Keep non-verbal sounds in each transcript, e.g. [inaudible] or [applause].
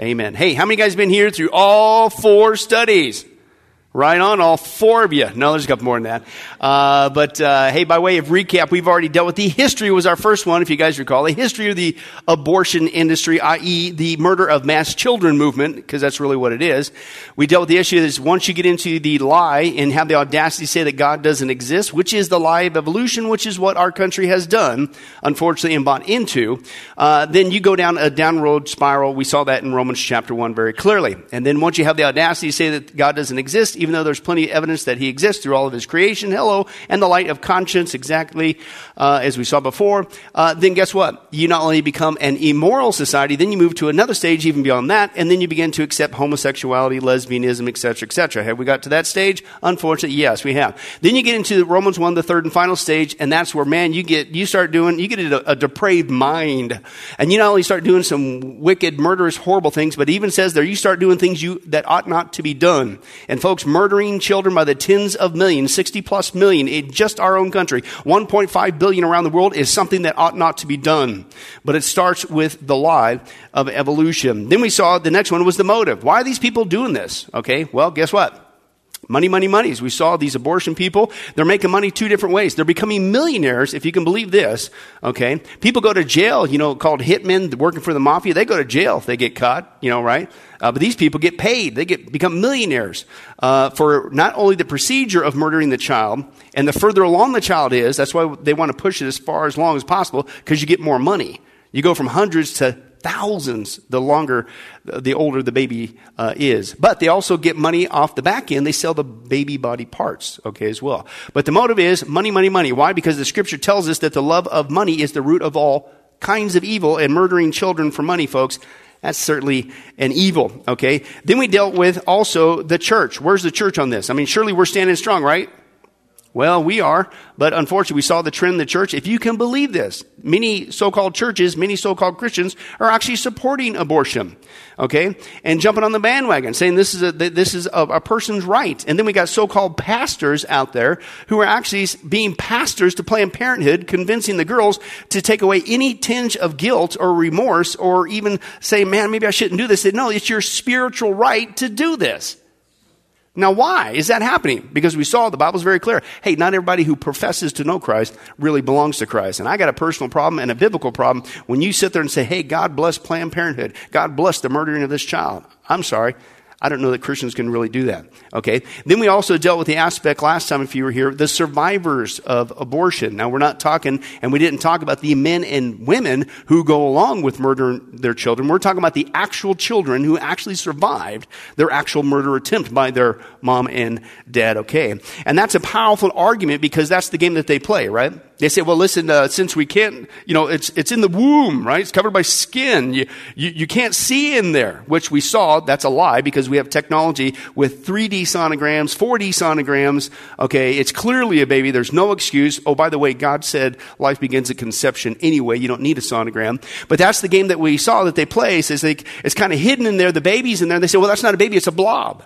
Amen. Hey, how many guys been here through all four studies? Right on, all four of you. No, there's a couple more than that. Uh, but uh, hey, by way of recap, we've already dealt with the history was our first one, if you guys recall, the history of the abortion industry, i.e., the murder of mass children movement, because that's really what it is. We dealt with the issue is once you get into the lie and have the audacity to say that God doesn't exist, which is the lie of evolution, which is what our country has done, unfortunately, and bought into, uh, then you go down a downward spiral. We saw that in Romans chapter one very clearly. And then once you have the audacity to say that God doesn't exist even though there's plenty of evidence that he exists through all of his creation, hello, and the light of conscience, exactly uh, as we saw before, uh, then guess what? You not only become an immoral society, then you move to another stage even beyond that, and then you begin to accept homosexuality, lesbianism, etc., etc. Have we got to that stage? Unfortunately, yes, we have. Then you get into Romans 1, the third and final stage, and that's where, man, you get, you start doing, you get a, a depraved mind. And you not only start doing some wicked, murderous, horrible things, but even says there, you start doing things you, that ought not to be done. And folks, murdering children by the tens of millions, 60 plus million in just our own country, 1.5 billion around the world is something that ought not to be done. But it starts with the lie of evolution. Then we saw the next one was the motive. Why are these people doing this? Okay, well, guess what? Money, money, money. As we saw these abortion people, they're making money two different ways. They're becoming millionaires, if you can believe this. Okay. People go to jail, you know, called hitmen working for the mafia. They go to jail if they get caught, you know, right? Uh, but these people get paid. They get become millionaires uh, for not only the procedure of murdering the child, and the further along the child is, that's why they want to push it as far as long as possible because you get more money. You go from hundreds to thousands the longer, the older the baby uh, is. But they also get money off the back end. They sell the baby body parts, okay, as well. But the motive is money, money, money. Why? Because the scripture tells us that the love of money is the root of all kinds of evil, and murdering children for money, folks, that's certainly an evil, okay? Then we dealt with also the church. Where's the church on this? I mean, surely we're standing strong, right? Well, we are, but unfortunately, we saw the trend in the church. If you can believe this, many so-called churches, many so-called Christians are actually supporting abortion, okay, and jumping on the bandwagon, saying this is a this is a, a person's right. And then we got so-called pastors out there who are actually being pastors to Planned Parenthood, convincing the girls to take away any tinge of guilt or remorse, or even say, "Man, maybe I shouldn't do this." They, no, it's your spiritual right to do this. Now, why is that happening? Because we saw the Bible's very clear. Hey, not everybody who professes to know Christ really belongs to Christ. And I got a personal problem and a biblical problem when you sit there and say, hey, God bless Planned Parenthood. God bless the murdering of this child. I'm sorry. I don't know that Christians can really do that. Okay. Then we also dealt with the aspect last time, if you were here, the survivors of abortion. Now we're not talking, and we didn't talk about the men and women who go along with murdering their children. We're talking about the actual children who actually survived their actual murder attempt by their mom and dad. Okay. And that's a powerful argument because that's the game that they play, right? They say, well, listen, uh, since we can't, you know, it's, it's in the womb, right? It's covered by skin. You, you, you can't see in there, which we saw. That's a lie because we have technology with 3D sonograms, 4D sonograms. Okay. It's clearly a baby. There's no excuse. Oh, by the way, God said life begins at conception anyway. You don't need a sonogram. But that's the game that we saw that they play. Says they, it's kind of hidden in there. The baby's in there. They say, well, that's not a baby. It's a blob.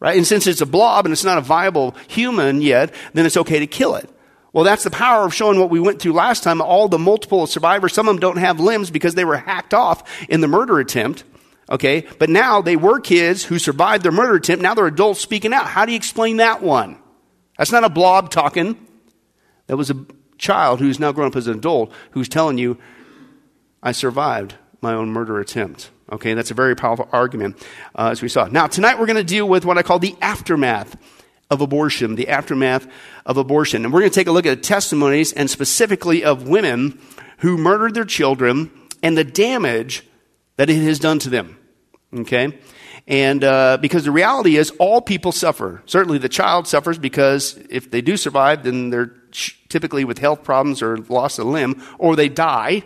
Right? And since it's a blob and it's not a viable human yet, then it's okay to kill it. Well, that's the power of showing what we went through last time. All the multiple survivors, some of them don't have limbs because they were hacked off in the murder attempt. Okay. But now they were kids who survived their murder attempt. Now they're adults speaking out. How do you explain that one? That's not a blob talking. That was a child who's now grown up as an adult who's telling you, I survived my own murder attempt. Okay. That's a very powerful argument, uh, as we saw. Now, tonight we're going to deal with what I call the aftermath of abortion, the aftermath of abortion. And we're going to take a look at the testimonies and specifically of women who murdered their children and the damage that it has done to them. Okay? And uh, because the reality is, all people suffer. Certainly, the child suffers because if they do survive, then they're typically with health problems or loss of limb, or they die.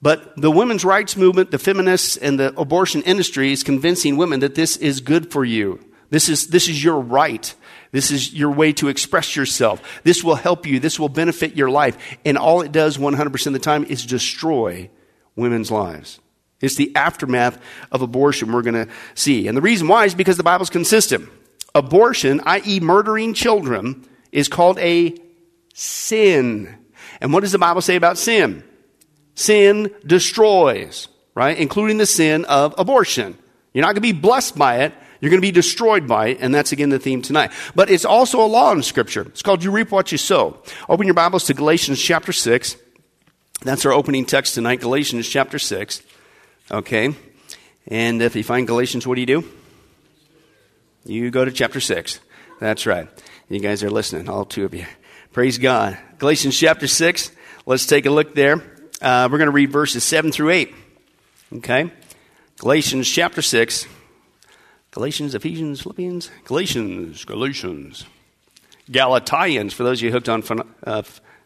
But the women's rights movement, the feminists, and the abortion industry is convincing women that this is good for you. This is, this is your right. This is your way to express yourself. This will help you. This will benefit your life. And all it does 100% of the time is destroy women's lives. It's the aftermath of abortion we're going to see. And the reason why is because the Bible's consistent. Abortion, i.e., murdering children, is called a sin. And what does the Bible say about sin? Sin destroys right? Including the sin of abortion. You're not going to be blessed by it. You're going to be destroyed by it, and that's again the theme tonight. But it's also a law in Scripture. It's called you reap what you sow. Open your Bibles to Galatians chapter 6. That's our opening text tonight, Galatians chapter 6. Okay? And if you find Galatians, what do you do? You go to chapter 6. That's right. You guys are listening, all two of you. Praise God. Galatians chapter 6. Let's take a look there. Uh, we're going to read verses 7 through 8. Okay? Galatians chapter 6. Galatians, Ephesians, Philippians, Galatians, Galatians, Galatians, for those of you hooked on phon- uh,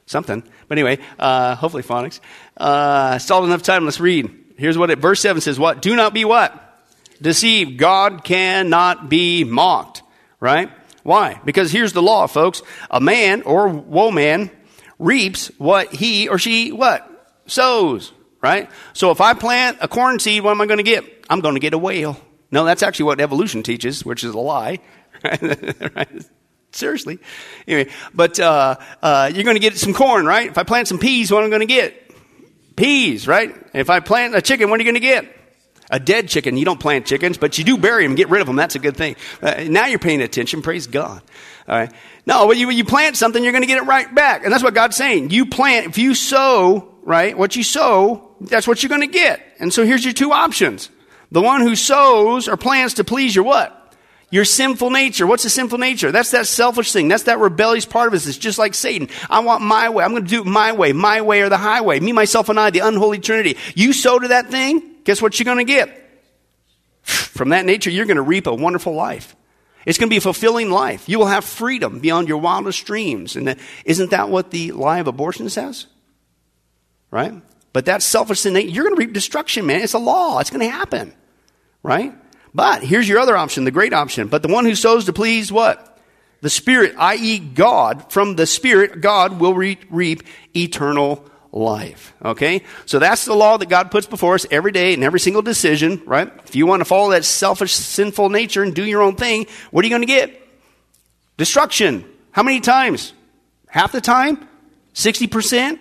something. But anyway, uh, hopefully phonics. Uh, stalled enough time. Let's read. Here's what it, verse 7 says what? Do not be what? Deceived. God cannot be mocked. Right? Why? Because here's the law, folks. A man or woman reaps what he or she what? Sows. Right? So if I plant a corn seed, what am I going to get? I'm going to get a whale. No, that's actually what evolution teaches, which is a lie. [laughs] Seriously. Anyway, but uh, uh, you're going to get some corn, right? If I plant some peas, what am I going to get? Peas, right? If I plant a chicken, what are you going to get? A dead chicken. You don't plant chickens, but you do bury them, get rid of them. That's a good thing. Uh, now you're paying attention. Praise God. All right. No, when you, when you plant something, you're going to get it right back. And that's what God's saying. You plant, if you sow, right, what you sow, that's what you're going to get. And so here's your two options. The one who sows or plans to please your what? Your sinful nature. What's a sinful nature? That's that selfish thing. That's that rebellious part of us. It's just like Satan. I want my way. I'm going to do it my way. My way or the highway. Me, myself, and I, the unholy trinity. You sow to that thing, guess what you're going to get? [sighs] From that nature, you're going to reap a wonderful life. It's going to be a fulfilling life. You will have freedom beyond your wildest dreams. And isn't that what the lie of abortion says? Right? But that selfish sin, you're going to reap destruction, man. It's a law. It's going to happen. Right? But here's your other option, the great option. But the one who sows to please what? The Spirit, i.e., God, from the Spirit, God will re- reap eternal life. Okay? So that's the law that God puts before us every day in every single decision, right? If you want to follow that selfish, sinful nature and do your own thing, what are you going to get? Destruction. How many times? Half the time? 60%?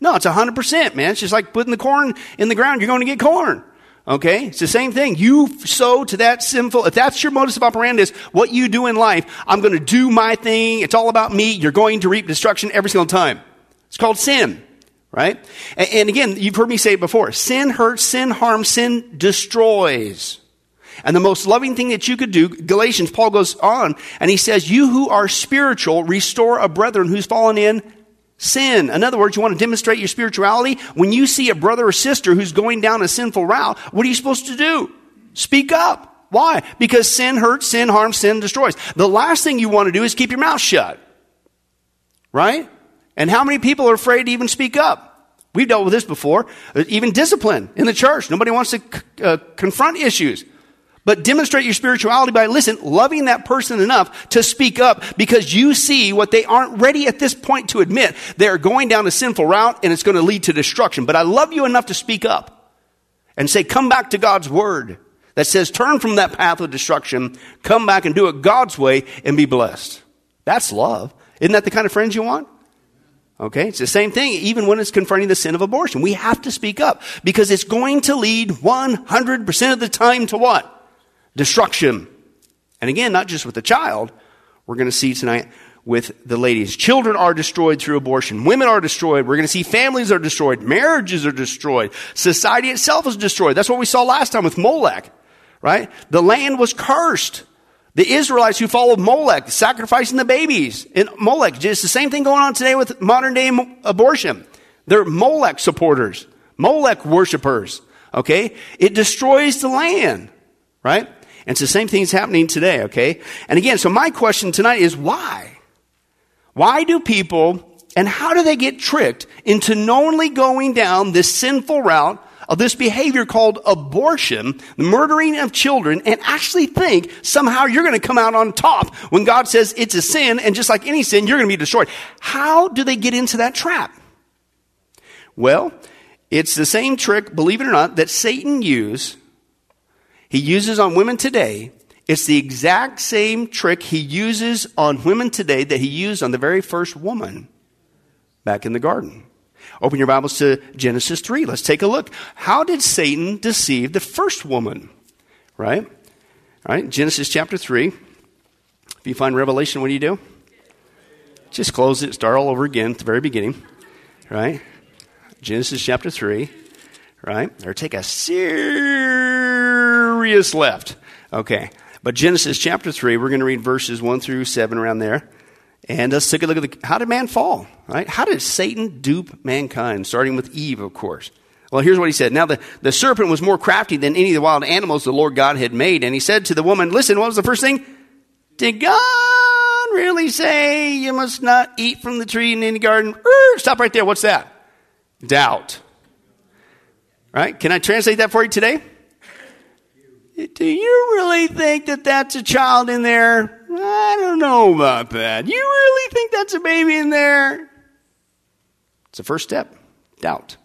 No, it's 100%, man. It's just like putting the corn in the ground. You're going to get corn. Okay? It's the same thing. You sow to that sinful, if that's your modus operandi, what you do in life, I'm going to do my thing. It's all about me. You're going to reap destruction every single time. It's called sin. Right? And, and again, you've heard me say it before. Sin hurts, sin harms, sin destroys. And the most loving thing that you could do, Galatians, Paul goes on and he says, You who are spiritual, restore a brethren who's fallen in sin. In other words, you want to demonstrate your spirituality. When you see a brother or sister who's going down a sinful route, what are you supposed to do? Speak up. Why? Because sin hurts, sin harms, sin destroys. The last thing you want to do is keep your mouth shut. Right? And how many people are afraid to even speak up? We've dealt with this before. Even discipline in the church. Nobody wants to uh, confront issues. But demonstrate your spirituality by, listen, loving that person enough to speak up because you see what they aren't ready at this point to admit. They're going down a sinful route and it's going to lead to destruction. But I love you enough to speak up and say, come back to God's word that says, turn from that path of destruction, come back and do it God's way and be blessed. That's love. Isn't that the kind of friends you want? Okay, it's the same thing even when it's confronting the sin of abortion. We have to speak up because it's going to lead 100% of the time to what? Destruction. And again, not just with the child, we're going to see tonight with the ladies. Children are destroyed through abortion. Women are destroyed. We're going to see families are destroyed. Marriages are destroyed. Society itself is destroyed. That's what we saw last time with Molech, right? The land was cursed. The Israelites who followed Molech, sacrificing the babies in Molech. It's the same thing going on today with modern day abortion. They're Molech supporters, Molech worshipers. Okay? It destroys the land, right? And it's the same thing that's happening today, okay? And again, so my question tonight is why? Why do people, and how do they get tricked into knowingly going down this sinful route of this behavior called abortion, the murdering of children, and actually think somehow you're going to come out on top when God says it's a sin, and just like any sin, you're going to be destroyed. How do they get into that trap? Well, it's the same trick, believe it or not, that Satan used he uses on women today, it's the exact same trick he uses on women today that he used on the very first woman back in the garden. Open your Bibles to Genesis 3. Let's take a look. How did Satan deceive the first woman? Right? All right, Genesis chapter 3. If you find Revelation, what do you do? Just close it, start all over again at the very beginning. Right? Genesis chapter 3. Right? Or take a serious left. Okay. But Genesis chapter 3, we're going to read verses 1 through 7 around there. And let's take a look at the, how did man fall? Right? How did Satan dupe mankind? Starting with Eve, of course. Well, here's what he said. Now, the, the serpent was more crafty than any of the wild animals the Lord God had made. And he said to the woman, Listen, what was the first thing? Did God really say you must not eat from the tree in the garden? Stop right there. What's that? Doubt. Right? Can I translate that for you today? Do you really think that that's a child in there? I don't know about that. You really think that's a baby in there? It's the first step doubt.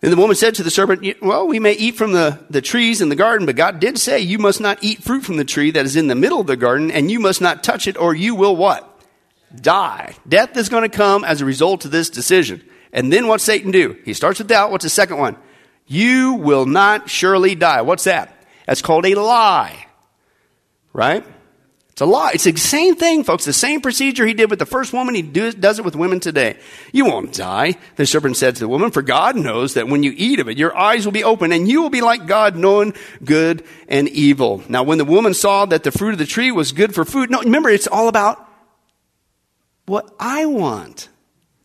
Then the woman said to the serpent, Well, we may eat from the, the trees in the garden, but God did say, You must not eat fruit from the tree that is in the middle of the garden, and you must not touch it, or you will what? Die. Death is going to come as a result of this decision. And then what's Satan do? He starts with doubt. What's the second one? You will not surely die. What's that? That's called a lie. Right? It's a lie. It's the same thing, folks. The same procedure he did with the first woman, he do, does it with women today. You won't die. The serpent said to the woman, for God knows that when you eat of it, your eyes will be open and you will be like God, knowing good and evil. Now, when the woman saw that the fruit of the tree was good for food, no, remember, it's all about what I want,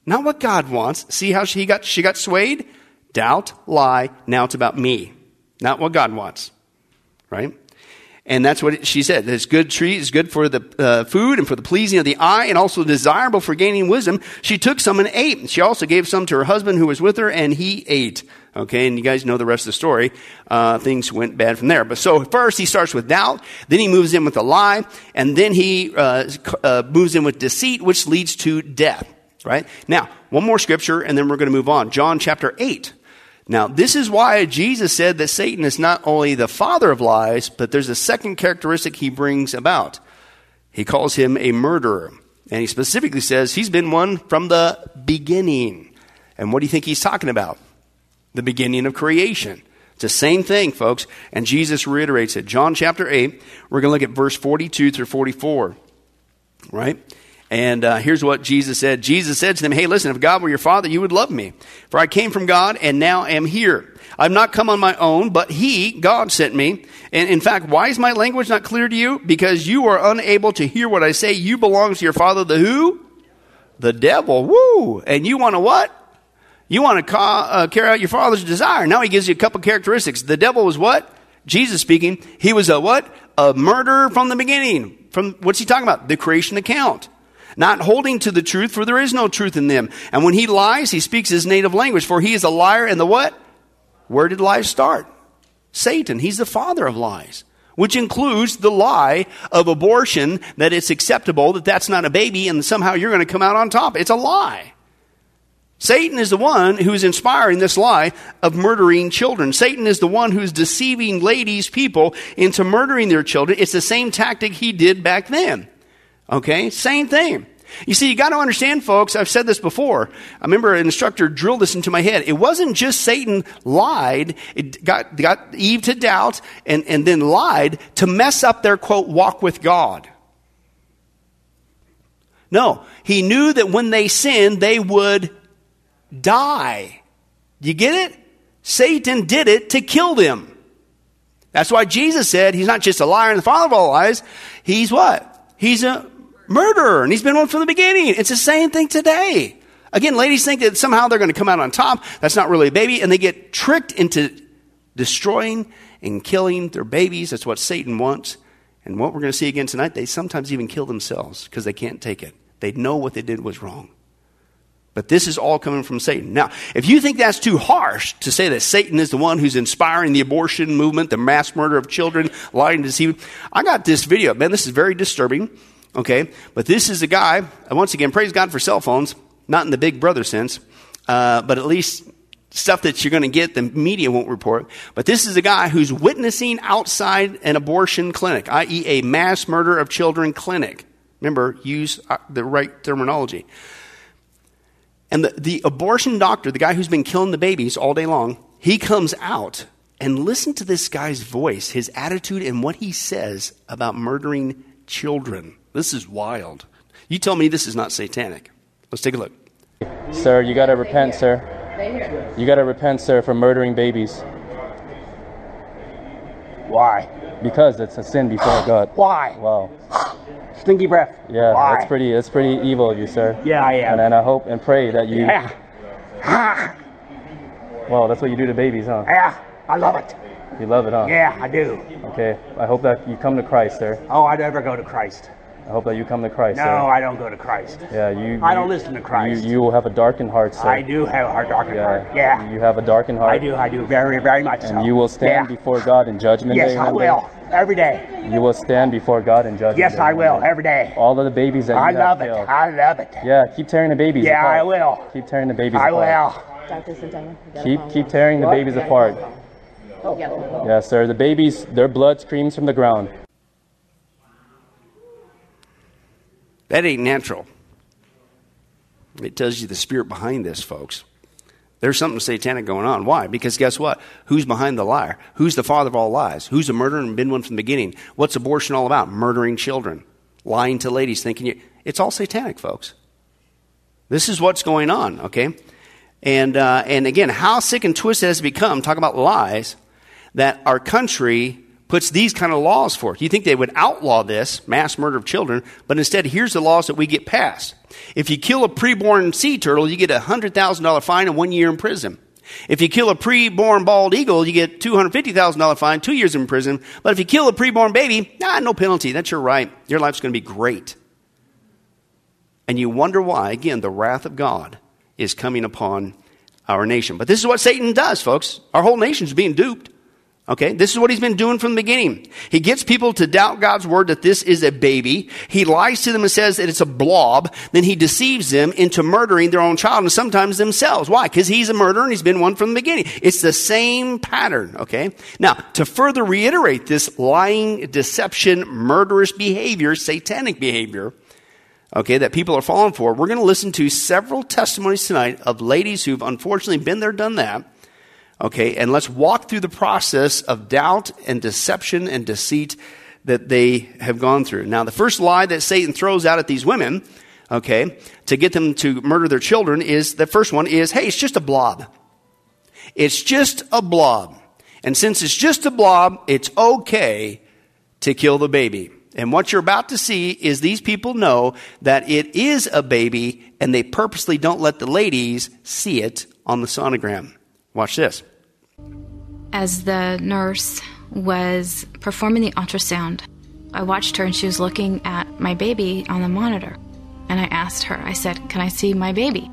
not what God wants. See how she got, she got swayed? Doubt, lie. Now it's about me, not what God wants. Right? And that's what she said. This good tree is good for the uh, food and for the pleasing of the eye and also desirable for gaining wisdom. She took some and ate. She also gave some to her husband who was with her and he ate. Okay, and you guys know the rest of the story. Uh, things went bad from there. But so first he starts with doubt, then he moves in with a lie, and then he uh, uh moves in with deceit, which leads to death. Right? Now, one more scripture and then we're going to move on. John chapter 8. Now, this is why Jesus said that Satan is not only the father of lies, but there's a second characteristic he brings about. He calls him a murderer. And he specifically says he's been one from the beginning. And what do you think he's talking about? The beginning of creation. It's the same thing, folks. And Jesus reiterates it. John chapter 8, we're going to look at verse 42 through 44. Right? And uh, here's what Jesus said Jesus said to them, Hey, listen, if God were your father, you would love me. For I came from God and now am here. I've not come on my own, but He, God, sent me. And in fact, why is my language not clear to you? Because you are unable to hear what I say. You belong to your father, the who? The devil. Woo! And you want to what? You want to ca- uh, carry out your father's desire. Now he gives you a couple characteristics. The devil was what? Jesus speaking. He was a what? A murderer from the beginning. From what's he talking about? The creation account not holding to the truth, for there is no truth in them. And when he lies, he speaks his native language, for he is a liar and the what? Where did lies start? Satan. He's the father of lies, which includes the lie of abortion, that it's acceptable, that that's not a baby, and somehow you're going to come out on top. It's a lie. Satan is the one who's inspiring this lie of murdering children. Satan is the one who's deceiving ladies, people, into murdering their children. It's the same tactic he did back then. Okay? Same thing. You see, you got to understand, folks, I've said this before. I remember an instructor drilled this into my head. It wasn't just Satan lied, it got, got Eve to doubt and, and then lied to mess up their, quote, walk with God. No, he knew that when they sinned, they would die. You get it? Satan did it to kill them. That's why Jesus said he's not just a liar and the father of all lies. He's what? He's a murderer, and he's been one from the beginning. It's the same thing today. Again, ladies think that somehow they're going to come out on top. That's not really a baby, and they get tricked into destroying and killing their babies. That's what Satan wants. And what we're going to see again tonight, they sometimes even kill themselves because they can't take it. They know what they did was wrong. But this is all coming from Satan. Now, if you think that's too harsh to say that Satan is the one who's inspiring the abortion movement, the mass murder of children, lying, to deceiving, I got this video. Man, this is very disturbing. Okay, but this is a guy. Once again, praise God for cell phones, not in the Big Brother sense, uh, but at least stuff that you're going to get the media won't report. But this is a guy who's witnessing outside an abortion clinic, i.e., a mass murder of children clinic. Remember, use uh, the right terminology. And the, the abortion doctor, the guy who's been killing the babies all day long, he comes out and listen to this guy's voice, his attitude, and what he says about murdering children. This is wild. You tell me this is not satanic. Let's take a look. Sir, you got to repent, sir. You got to repent, sir, for murdering babies. Why? Because it's a sin before God. Why? Wow. Stinky breath. Yeah, Why? that's pretty. That's pretty evil of you, sir. Yeah, I am. And, and I hope and pray that you. Yeah. [sighs] Ah, Well, that's what you do to babies, huh? yeah. I love it. You love it, huh? Yeah, I do. Okay. I hope that you come to Christ, sir. Oh, I'd never go to Christ. I hope that you come to Christ, No, sir. I don't go to Christ. Yeah, you. I don't listen to Christ. You, you will have a darkened heart, sir. I do have a heart darkened heart. Yeah. You have a darkened heart. I do. I do. Very, very much so. And you will stand Yeah. before God in judgment Yes, day. I one day. will. Every day. You will stand before God in judgment Yes, day. I will. day. Every day. All of the babies that I you have love it. killed. I love it. Yeah, keep tearing the babies Yeah, apart. I will. Keep tearing the babies apart. I apart. will. Dr. Centeno, you got a Keep keep tearing the babies apart. Oh, yeah. Yes, sir. The babies, their blood screams from the ground. That ain't natural. It tells you the spirit behind this, folks. There's something satanic going on. Why? Because guess what? Who's behind the liar? Who's the father of all lies? Who's a murderer and been one from the beginning? What's abortion all about? Murdering children, lying to ladies, thinking you. It's all satanic, folks. This is what's going on, okay? And, uh, and again, how sick and twisted has it become, talk about lies, that our country puts these kind of laws for. You think they would outlaw this, mass murder of children, but instead, here's the laws that we get passed. If you kill a preborn sea turtle, you get a $100,000 fine and one year in prison. If you kill a preborn bald eagle, you get $250,000 fine, two years in prison. But if you kill a preborn baby, nah, no penalty. That's your right. Your life's going to be great. And you wonder why, again, the wrath of God is coming upon our nation. But this is what Satan does, folks. Our whole nation's being duped. Okay, this is what he's been doing from the beginning. He gets people to doubt God's word that this is a baby. He lies to them and says that it's a blob. Then he deceives them into murdering their own child and sometimes themselves. Why? Because he's a murderer and he's been one from the beginning. It's the same pattern. Okay. Now, to further reiterate this lying, deception, murderous behavior, satanic behavior, okay, that people are falling for, we're going to listen to several testimonies tonight of ladies who've unfortunately been there, done that. Okay, and let's walk through the process of doubt and deception and deceit that they have gone through. Now, the first lie that Satan throws out at these women, okay, to get them to murder their children is the first one is, hey, it's just a blob. It's just a blob. And since it's just a blob, it's okay to kill the baby. And what you're about to see is these people know that it is a baby and they purposely don't let the ladies see it on the sonogram. Watch this. As the nurse was performing the ultrasound, I watched her and she was looking at my baby on the monitor. And I asked her, I said, Can I see my baby?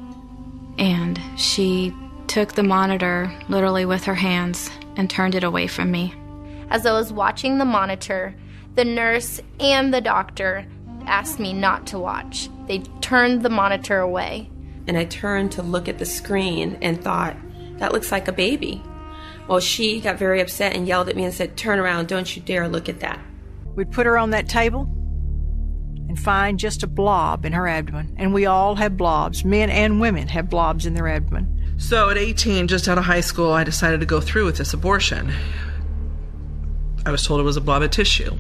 And she took the monitor literally with her hands and turned it away from me. As I was watching the monitor, the nurse and the doctor asked me not to watch. They turned the monitor away. and I turned to look at the screen and thought, that looks like a baby. Well, she got very upset and yelled at me and said, Turn around, don't you dare look at that. We'd put her on that table and find just a blob in her abdomen. And we all have blobs. Men and women have blobs in their abdomen. So at 18, just out of high school, I decided to go through with this abortion. I was told it was a blob of tissue.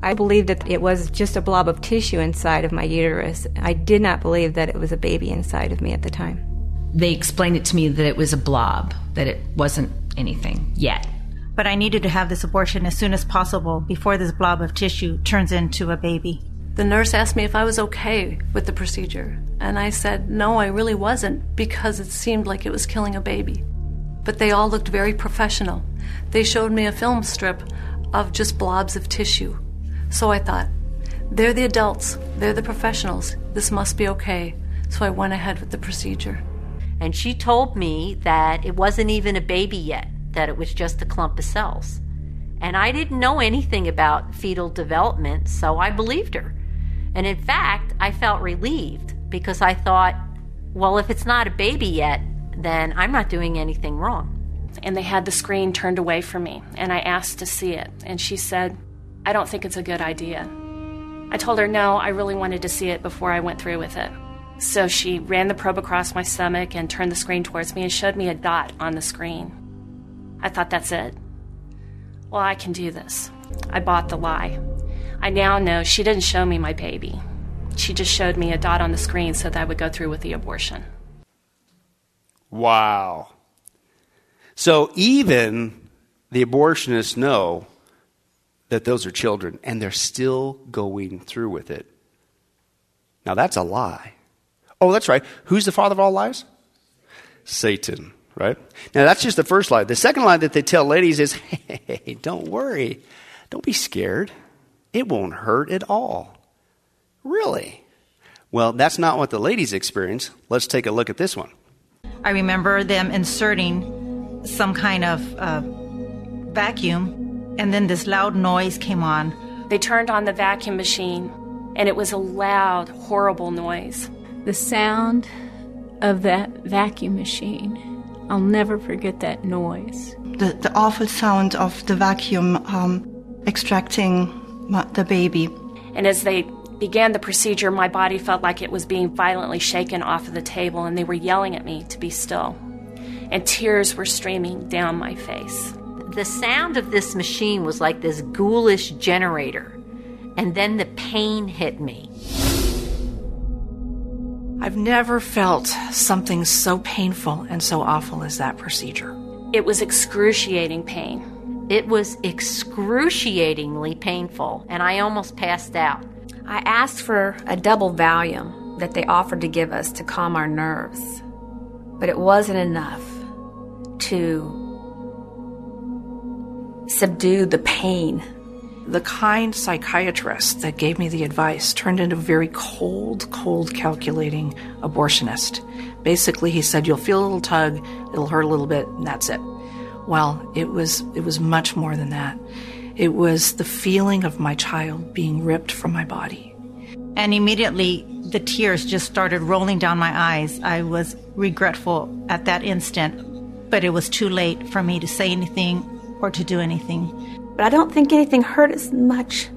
I believed that it was just a blob of tissue inside of my uterus. I did not believe that it was a baby inside of me at the time. They explained it to me that it was a blob, that it wasn't anything yet. But I needed to have this abortion as soon as possible before this blob of tissue turns into a baby. The nurse asked me if I was okay with the procedure, and I said no, I really wasn't because it seemed like it was killing a baby. But they all looked very professional. They showed me a film strip of just blobs of tissue. So I thought, they're the adults, they're the professionals, this must be okay. So I went ahead with the procedure. And she told me that it wasn't even a baby yet, that it was just a clump of cells. And I didn't know anything about fetal development, so I believed her. And in fact, I felt relieved because I thought, well, if it's not a baby yet, then I'm not doing anything wrong. And they had the screen turned away from me, and I asked to see it. And she said, I don't think it's a good idea. I told her no, I really wanted to see it before I went through with it. So she ran the probe across my stomach and turned the screen towards me and showed me a dot on the screen. I thought, that's it. Well, I can do this. I bought the lie. I now know she didn't show me my baby. She just showed me a dot on the screen so that I would go through with the abortion. Wow. So even the abortionists know that those are children, and they're still going through with it. Now, that's a lie. Oh, that's right. Who's the father of all lies? Satan, right? Now, that's just the first lie. The second lie that they tell ladies is [laughs] hey, don't worry. Don't be scared. It won't hurt at all. Really? Well, that's not what the ladies experience. Let's take a look at this one. I remember them inserting some kind of uh, vacuum, and then this loud noise came on. They turned on the vacuum machine, and it was a loud, horrible noise. The sound of that vacuum machine, I'll never forget that noise. The, the awful sound of the vacuum um, extracting my, the baby. And as they began the procedure, my body felt like it was being violently shaken off of the table, and they were yelling at me to be still. And tears were streaming down my face. The sound of this machine was like this ghoulish generator. And then the pain hit me. I've never felt something so painful and so awful as that procedure. It was excruciating pain. It was excruciatingly painful, and I almost passed out. I asked for a double Valium that they offered to give us to calm our nerves, but it wasn't enough to subdue the pain. The kind psychiatrist that gave me the advice turned into a very cold, cold, calculating abortionist. Basically, he said, You'll feel a little tug, it'll hurt a little bit, and that's it. Well, it was, it was much more than that. It was the feeling of my child being ripped from my body. And immediately the tears just started rolling down my eyes. I was regretful at that instant, but it was too late for me to say anything or to do anything. But I don't think anything hurt as much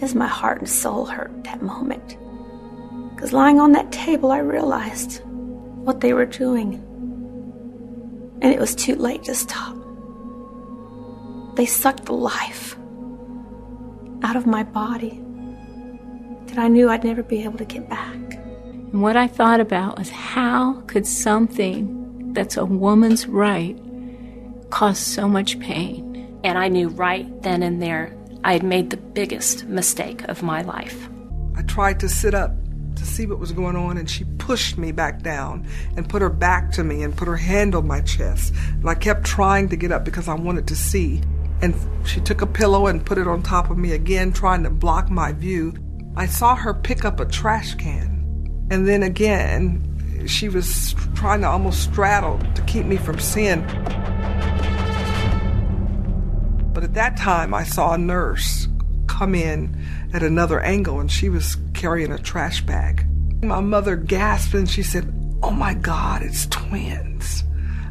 as my heart and soul hurt that moment. Because lying on that table, I realized what they were doing. And it was too late to stop. They sucked the life out of my body that I knew I'd never be able to get back. And what I thought about was how could something that's a woman's right cause so much pain? And I knew right then and there I had made the biggest mistake of my life. I tried to sit up to see what was going on, and she pushed me back down and put her back to me and put her hand on my chest. And I kept trying to get up because I wanted to see. And she took a pillow and put it on top of me again, trying to block my view. I saw her pick up a trash can. And then again, she was trying to almost straddle to keep me from seeing. But at that time, I saw a nurse come in at another angle and she was carrying a trash bag. My mother gasped and she said, Oh my God, it's twins.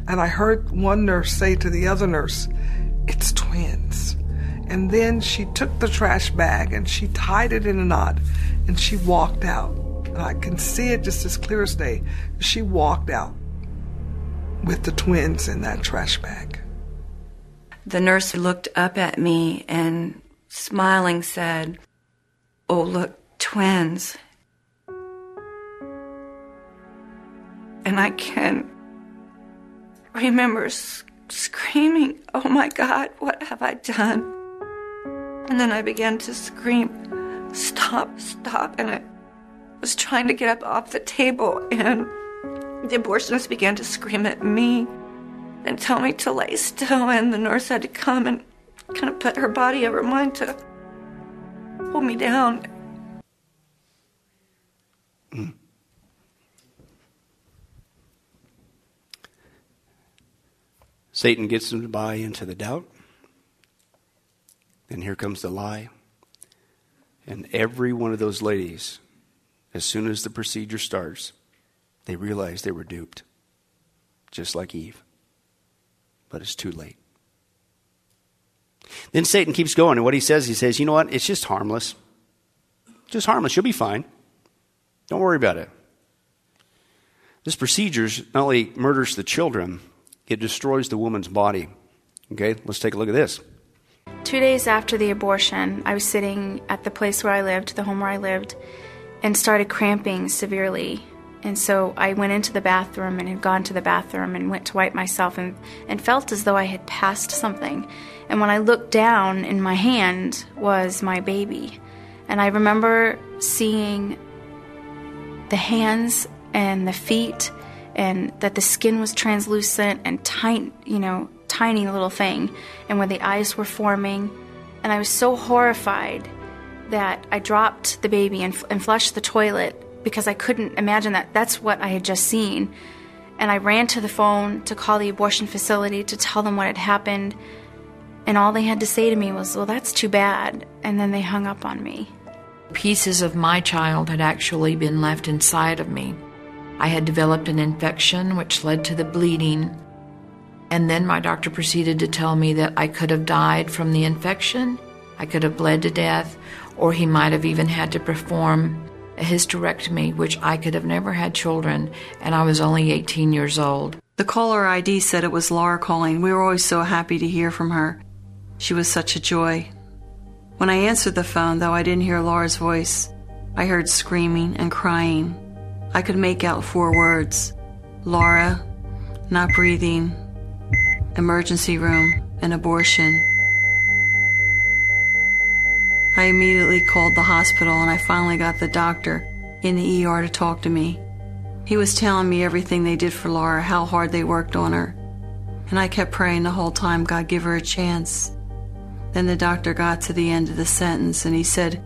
And I heard one nurse say to the other nurse, It's twins. And then she took the trash bag and she tied it in a knot and she walked out. And I can see it just as clear as day. She walked out with the twins in that trash bag. The nurse looked up at me and smiling said, Oh, look, twins. And I can remember screaming, Oh my God, what have I done? And then I began to scream, Stop, stop. And I was trying to get up off the table, and the abortionist began to scream at me and tell me to lay still. And the nurse had to come and kind of put her body over mine to hold me down. Mm. Satan gets them to buy into the doubt. And here comes the lie. And every one of those ladies, as soon as the procedure starts, they realize they were duped, just like Eve. But it's too late. Then Satan keeps going, and what he says, he says, you know what? It's just harmless. Just harmless. You'll be fine. Don't worry about it. This procedure not only murders the children, it destroys the woman's body. Okay, let's take a look at this. Two days after the abortion, I was sitting at the place where I lived, the home where I lived, and started cramping severely. And so I went into the bathroom and had gone to the bathroom and went to wipe myself and, and felt as though I had passed something. And when I looked down in my hand was my baby. And I remember seeing the hands and the feet and that the skin was translucent and tiny, you know, tiny little thing and where the eyes were forming. And I was so horrified that I dropped the baby and, and flushed the toilet because I couldn't imagine that that's what I had just seen. And I ran to the phone to call the abortion facility to tell them what had happened. And all they had to say to me was, Well, that's too bad. And then they hung up on me. Pieces of my child had actually been left inside of me. I had developed an infection which led to the bleeding. And then my doctor proceeded to tell me that I could have died from the infection, I could have bled to death, or he might have even had to perform a hysterectomy, which I could have never had children, and I was only 18 years old. The caller ID said it was Laura calling. We were always so happy to hear from her. She was such a joy. When I answered the phone, though I didn't hear Laura's voice, I heard screaming and crying. I could make out four words Laura, not breathing, emergency room, and abortion. I immediately called the hospital and I finally got the doctor in the ER to talk to me. He was telling me everything they did for Laura, how hard they worked on her. And I kept praying the whole time, God, give her a chance. Then the doctor got to the end of the sentence and he said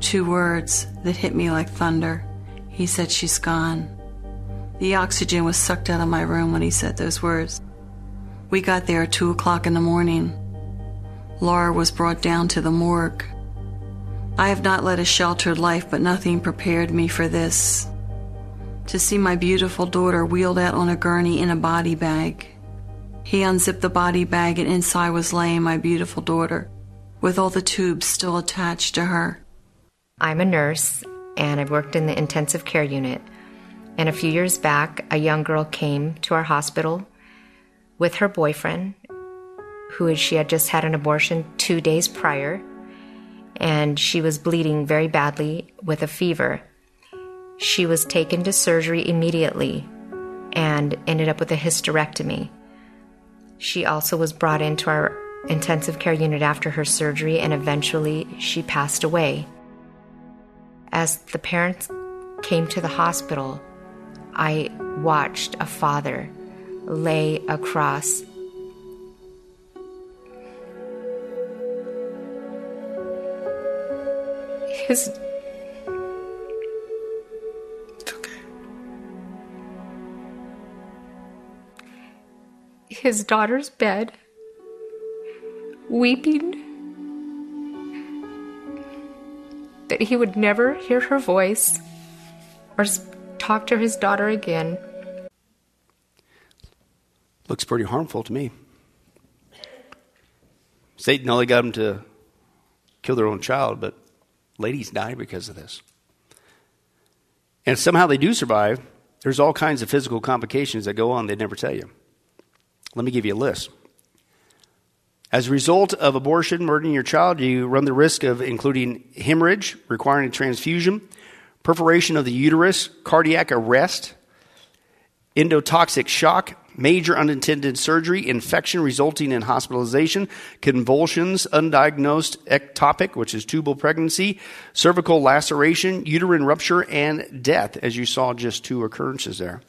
two words that hit me like thunder. He said, She's gone. The oxygen was sucked out of my room when he said those words. We got there at 2 o'clock in the morning. Laura was brought down to the morgue. I have not led a sheltered life, but nothing prepared me for this. To see my beautiful daughter wheeled out on a gurney in a body bag. He unzipped the body bag, and inside was laying my beautiful daughter, with all the tubes still attached to her. I'm a nurse, and I've worked in the intensive care unit. And a few years back, a young girl came to our hospital with her boyfriend, who she had just had an abortion two days prior, and she was bleeding very badly with a fever. She was taken to surgery immediately and ended up with a hysterectomy. She also was brought into our intensive care unit after her surgery, and eventually she passed away. As the parents came to the hospital, I watched a father lay across his his daughter's bed weeping that he would never hear her voice or talk to his daughter again. Looks pretty harmful to me. Satan only got him to kill their own child, but ladies die because of this. And somehow they do survive. There's all kinds of physical complications that go on they never tell you. Let me give you a list. As a result of abortion, murdering your child, you run the risk of including hemorrhage, requiring a transfusion, perforation of the uterus, cardiac arrest, endotoxic shock, major unintended surgery, infection resulting in hospitalization, convulsions, undiagnosed ectopic, which is tubal pregnancy, cervical laceration, uterine rupture, and death, as you saw just two occurrences there.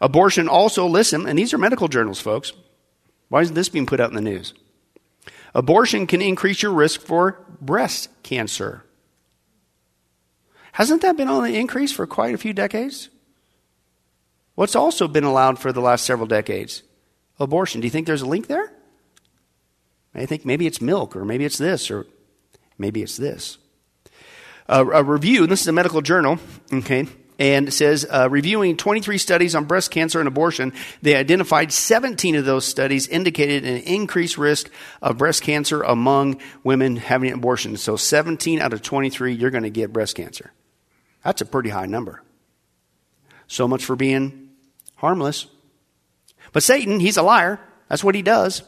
Abortion also, listen, and these are medical journals, folks. Why isn't this being put out in the news? Abortion can increase your risk for breast cancer. Hasn't that been on the increase for quite a few decades? What's also been allowed for the last several decades? Abortion. Do you think there's a link there? I think maybe it's milk, or maybe it's this, or maybe it's this. Uh, a review, this is a medical journal, okay, and it says uh, reviewing 23 studies on breast cancer and abortion, they identified 17 of those studies indicated an increased risk of breast cancer among women having an abortion. So 17 out of 23, you're going to get breast cancer. That's a pretty high number. So much for being harmless. But Satan, he's a liar. That's what he does.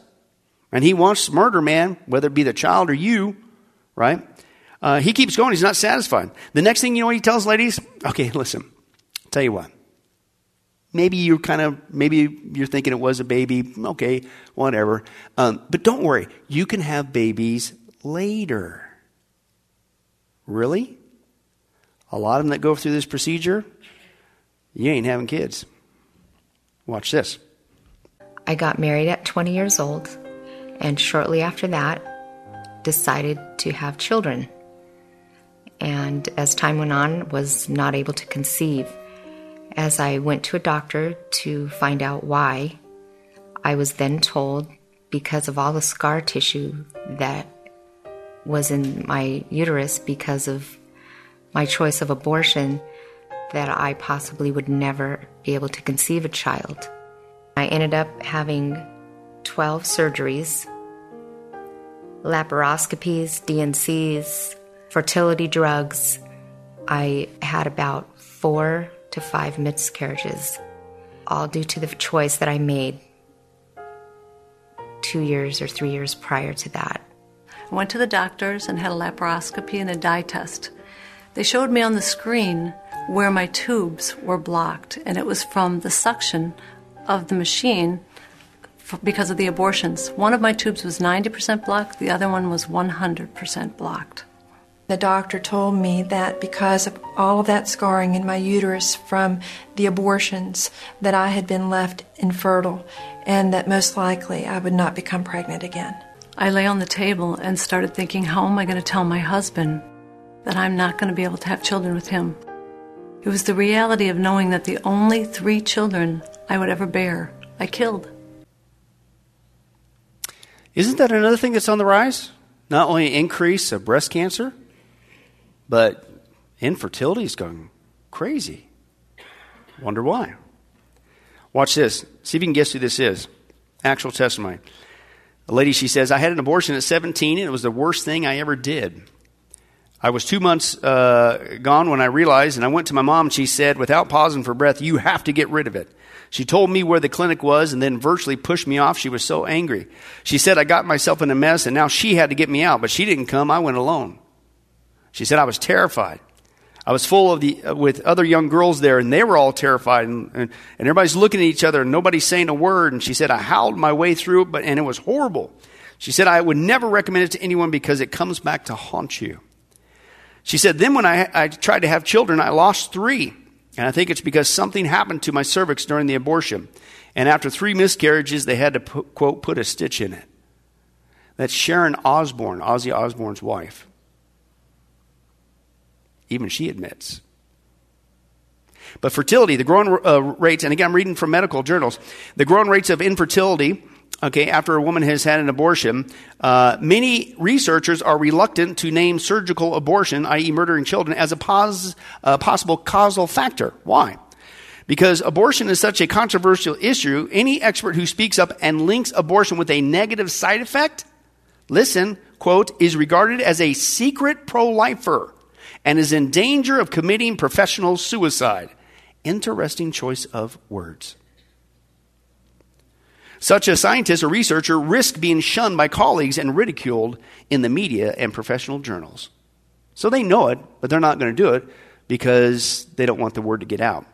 And he wants to murder man, whether it be the child or you, right? Uh, he keeps going. He's not satisfied. The next thing you know he tells ladies? Okay, listen, I'll tell you what. Maybe you're kind of, maybe you're thinking it was a baby. Okay, whatever. Um, but don't worry. You can have babies later. Really? A lot of them that go through this procedure, you ain't having kids. Watch this. I got married at 20 years old, and shortly after that, decided to have children. And as time went on, was not able to conceive. As I went to a doctor to find out why, I was then told because of all the scar tissue that was in my uterus because of my choice of abortion that I possibly would never be able to conceive a child. I ended up having 12 surgeries, laparoscopies, D&Cs, fertility drugs. I had about four to five miscarriages, all due to the choice that I made two years or three years prior to that. I went to the doctors and had a laparoscopy and a dye test. They showed me on the screen where my tubes were blocked, and it was from the suction of the machine because of the abortions. One of my tubes was 90% blocked, the other one was 100% blocked. The doctor told me that because of all of that scarring in my uterus from the abortions that I had been left infertile and that most likely I would not become pregnant again. I lay on the table and started thinking, how am I going to tell my husband that I'm not going to be able to have children with him? It was the reality of knowing that the only three children I would ever bear, I killed. Isn't that another thing that's on the rise? Not only increase of breast cancer, but infertility is going crazy. Wonder why. Watch this. See if you can guess who this is. Actual testimony. A lady, she says, I had an abortion at 17 and it was the worst thing I ever did. I was two months uh, gone when I realized, and I went to my mom she said, without pausing for breath, You have to get rid of it. She told me where the clinic was and then virtually pushed me off. She was so angry. She said, I got myself in a mess and now she had to get me out, but she didn't come. I went alone. She said, I was terrified. I was full of the, uh, with other young girls there, and they were all terrified, and, and, and, everybody's looking at each other, and nobody's saying a word. And she said, I howled my way through it, but, and it was horrible. She said, I would never recommend it to anyone because it comes back to haunt you. She said, then when I, I tried to have children, I lost three. And I think it's because something happened to my cervix during the abortion. And after three miscarriages, they had to, put, quote, put a stitch in it. That's Sharon Osbourne, Ozzy Osbourne's wife. Even she admits. But fertility, the growing uh, rates, and again, I'm reading from medical journals, the growing rates of infertility, okay, after a woman has had an abortion, uh, many researchers are reluctant to name surgical abortion, i.e., murdering children, as a pos- uh, possible causal factor. Why? Because abortion is such a controversial issue, any expert who speaks up and links abortion with a negative side effect, listen, quote, is regarded as a secret pro lifer and is in danger of committing professional suicide. Interesting choice of words. Such a scientist or researcher risk being shunned by colleagues and ridiculed in the media and professional journals. So they know it, but they're not going to do it because they don't want the word to get out.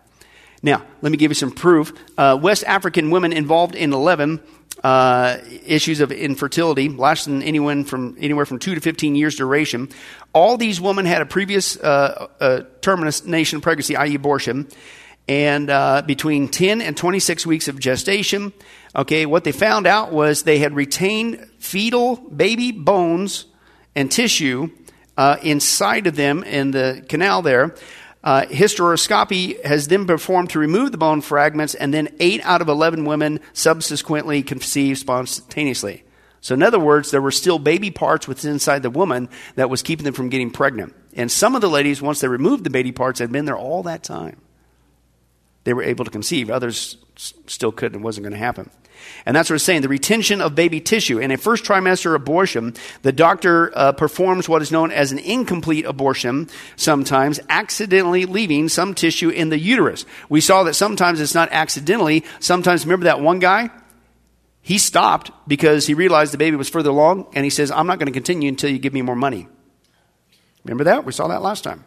Now, let me give you some proof. Uh, West African women involved in 11 uh, issues of infertility, lasting anyone from anywhere from two to 15 years duration. All these women had a previous uh, uh, termination pregnancy, i.e., abortion, and uh, between 10 and 26 weeks of gestation. Okay, what they found out was they had retained fetal baby bones and tissue uh, inside of them in the canal there. Uh, hysteroscopy has then performed to remove the bone fragments, and then 8 out of 11 women subsequently conceived spontaneously. So, in other words, there were still baby parts within inside the woman that was keeping them from getting pregnant. And some of the ladies, once they removed the baby parts, had been there all that time. They were able to conceive. Others still couldn't. It wasn't going to happen. And that's what it's saying the retention of baby tissue. In a first trimester abortion, the doctor uh, performs what is known as an incomplete abortion, sometimes accidentally leaving some tissue in the uterus. We saw that sometimes it's not accidentally. Sometimes, remember that one guy? He stopped because he realized the baby was further along, and he says, I'm not going to continue until you give me more money. Remember that? We saw that last time.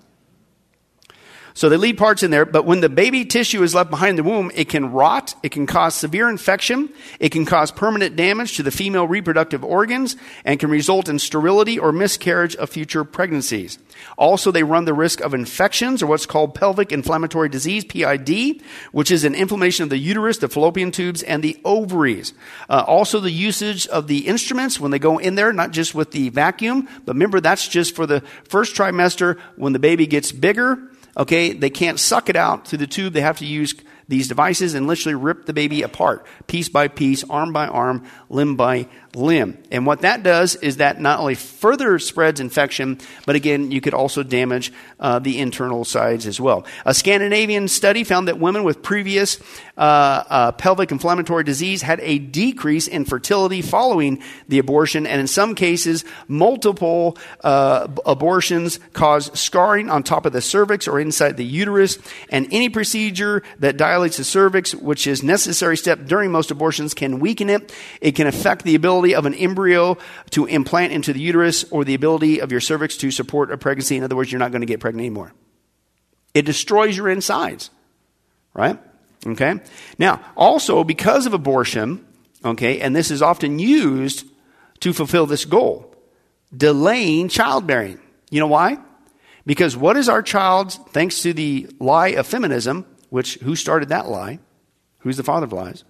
So they leave parts in there, but when the baby tissue is left behind the womb, it can rot, it can cause severe infection, it can cause permanent damage to the female reproductive organs, and can result in sterility or miscarriage of future pregnancies. Also, they run the risk of infections or what's called pelvic inflammatory disease, PID, which is an inflammation of the uterus, the fallopian tubes, and the ovaries. Uh, also, the usage of the instruments when they go in there, not just with the vacuum, but remember that's just for the first trimester when the baby gets bigger Okay, they can't suck it out through the tube. They have to use these devices and literally rip the baby apart, piece by piece, arm by arm, limb by limb. And what that does is that not only further spreads infection, but again, you could also damage uh, the internal sides as well. A Scandinavian study found that women with previous uh, uh, pelvic inflammatory disease had a decrease in fertility following the abortion, and in some cases, multiple uh, abortions cause scarring on top of the cervix or inside the uterus, and any procedure that dilates the cervix, which is necessary step during most abortions, can weaken it. It can affect the ability ability of an embryo to implant into the uterus or the ability of your cervix to support a pregnancy. In other words, you're not going to get pregnant anymore. It destroys your insides, right? Okay? Now, also because of abortion, okay, and this is often used to fulfill this goal, delaying childbearing. You know why? Because what is our child's, thanks to the lie of feminism, which who started that lie? Who's the father of lies?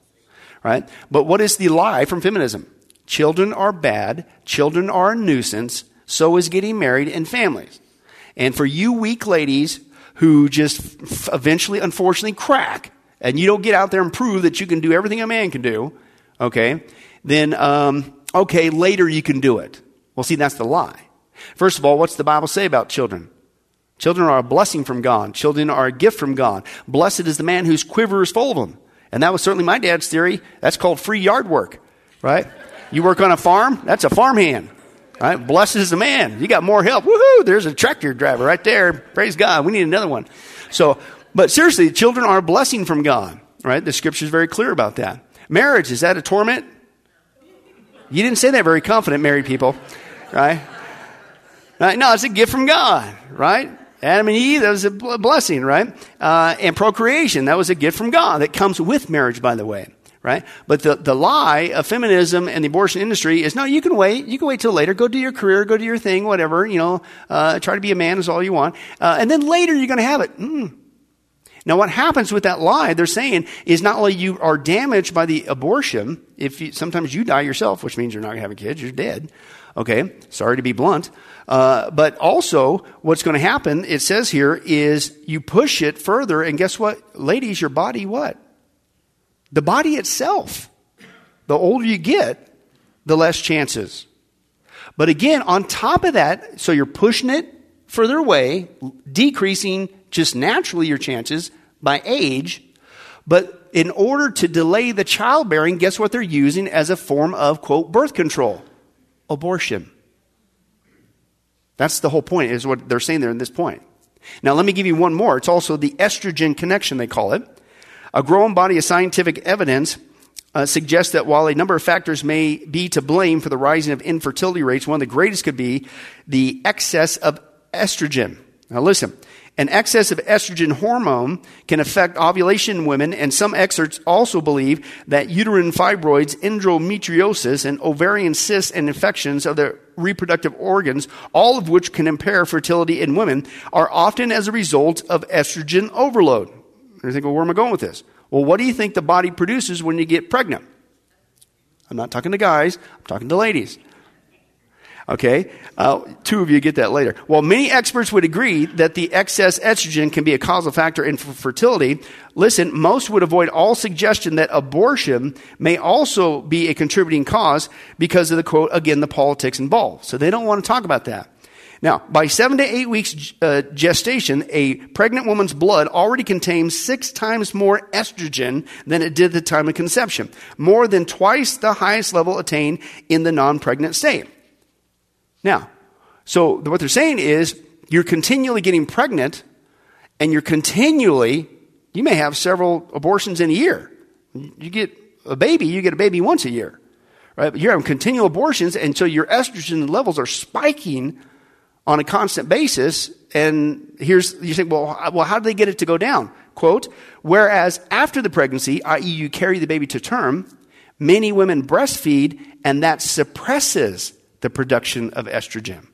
Right? But what is the lie from feminism? Children are bad. Children are a nuisance. So is getting married and families. And for you weak ladies who just f- eventually, unfortunately, crack, and you don't get out there and prove that you can do everything a man can do, okay, then, um, okay, later you can do it. Well, see, that's the lie. First of all, what's the Bible say about children? Children are a blessing from God. Children are a gift from God. Blessed is the man whose quiver is full of them. And that was certainly my dad's theory. That's called free yard work, right? You work on a farm? That's a farmhand. Right? Blessed is the man. You got more help. Woohoo! There's a tractor driver right there. Praise God. We need another one. So, but seriously, children are a blessing from God. Right? The scripture is very clear about that. Marriage, is that a torment? You didn't say that very confident, married people. Right? Right? No, it's a gift from God. Right? Adam and Eve, that was a blessing, right? Uh, and procreation, that was a gift from God that comes with marriage, by the way right? But the, the lie of feminism and the abortion industry is no, you can wait. You can wait till later. Go do your career, go do your thing, whatever, you know, uh, try to be a man is all you want. Uh, and then later you're going to have it. Mm. Now, what happens with that lie, they're saying, is not only you are damaged by the abortion, if you, sometimes you die yourself, which means you're not have a you're dead. Okay, sorry to be blunt. Uh, but also, what's going to happen, it says here, is you push it further, and guess what? Ladies, your body what? The body itself, the older you get, the less chances. But again, on top of that, so you're pushing it further away, decreasing just naturally your chances by age. But in order to delay the childbearing, guess what they're using as a form of, quote, birth control? Abortion. That's the whole point, is what they're saying there in this point. Now, let me give you one more. It's also the estrogen connection, they call it. A growing body of scientific evidence uh, suggests that while a number of factors may be to blame for the rising of infertility rates, one of the greatest could be the excess of estrogen. Now, listen. An excess of estrogen hormone can affect ovulation in women, and some experts also believe that uterine fibroids, endometriosis, and ovarian cysts and infections of the reproductive organs, all of which can impair fertility in women, are often as a result of estrogen overload. You think, well, where am I going with this? Well, what do you think the body produces when you get pregnant? I'm not talking to guys, I'm talking to ladies. Okay? Uh, two of you get that later. Well, many experts would agree that the excess estrogen can be a causal factor in fertility. Listen, most would avoid all suggestion that abortion may also be a contributing cause because of the quote, again, the politics involved. So they don't want to talk about that. Now, by seven to eight weeks uh, gestation, a pregnant woman's blood already contains six times more estrogen than it did at the time of conception, more than twice the highest level attained in the non pregnant state. Now, so what they're saying is you're continually getting pregnant and you're continually, you may have several abortions in a year. You get a baby, you get a baby once a year. Right? But you're having continual abortions, and so your estrogen levels are spiking on a constant basis. And here's, you say, well, well, how do they get it to go down? Quote, whereas after the pregnancy, i.e., you carry the baby to term, many women breastfeed, and that suppresses the production of estrogen.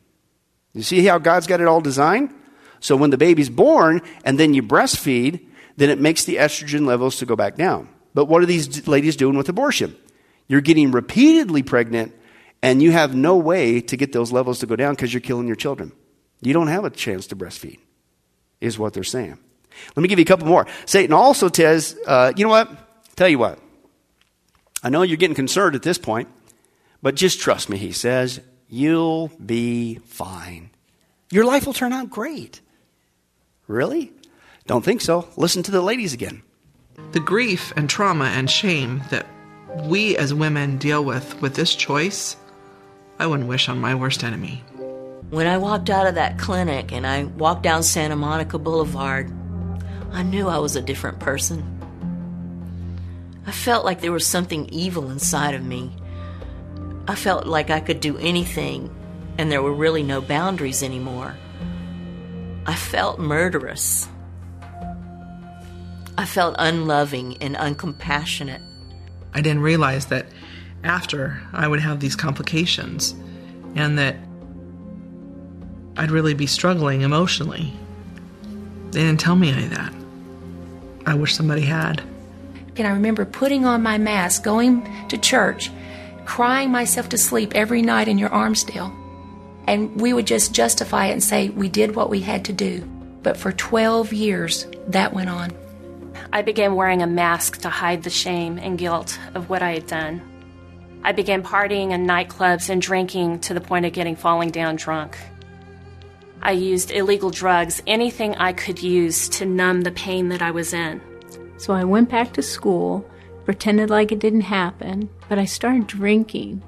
You see how God's got it all designed? So when the baby's born and then you breastfeed, then it makes the estrogen levels to go back down. But what are these ladies doing with abortion? You're getting repeatedly pregnant and you have no way to get those levels to go down because you're killing your children. You don't have a chance to breastfeed, is what they're saying. Let me give you a couple more. Satan also says, uh, you know what? Tell you what. I know you're getting concerned at this point, but just trust me, he says, you'll be fine. Your life will turn out great. Really? Don't think so. Listen to the ladies again. The grief and trauma and shame that we as women deal with with this choice, I wouldn't wish on my worst enemy. When I walked out of that clinic and I walked down Santa Monica Boulevard, I knew I was a different person. I felt like there was something evil inside of me. I felt like I could do anything and there were really no boundaries anymore. I felt murderous. I felt unloving and uncompassionate. I didn't realize that after I would have these complications and that I'd really be struggling emotionally. They didn't tell me any of that. I wish somebody had. And I remember putting on my mask, going to church, crying myself to sleep every night in your Armsdale. And we would just justify it and say we did what we had to do. But for 12 years, that went on. I began wearing a mask to hide the shame and guilt of what I had done. I began partying in nightclubs and drinking to the point of getting falling down drunk. I used illegal drugs, anything I could use to numb the pain that I was in. So I went back to school, pretended like it didn't happen, but I started drinking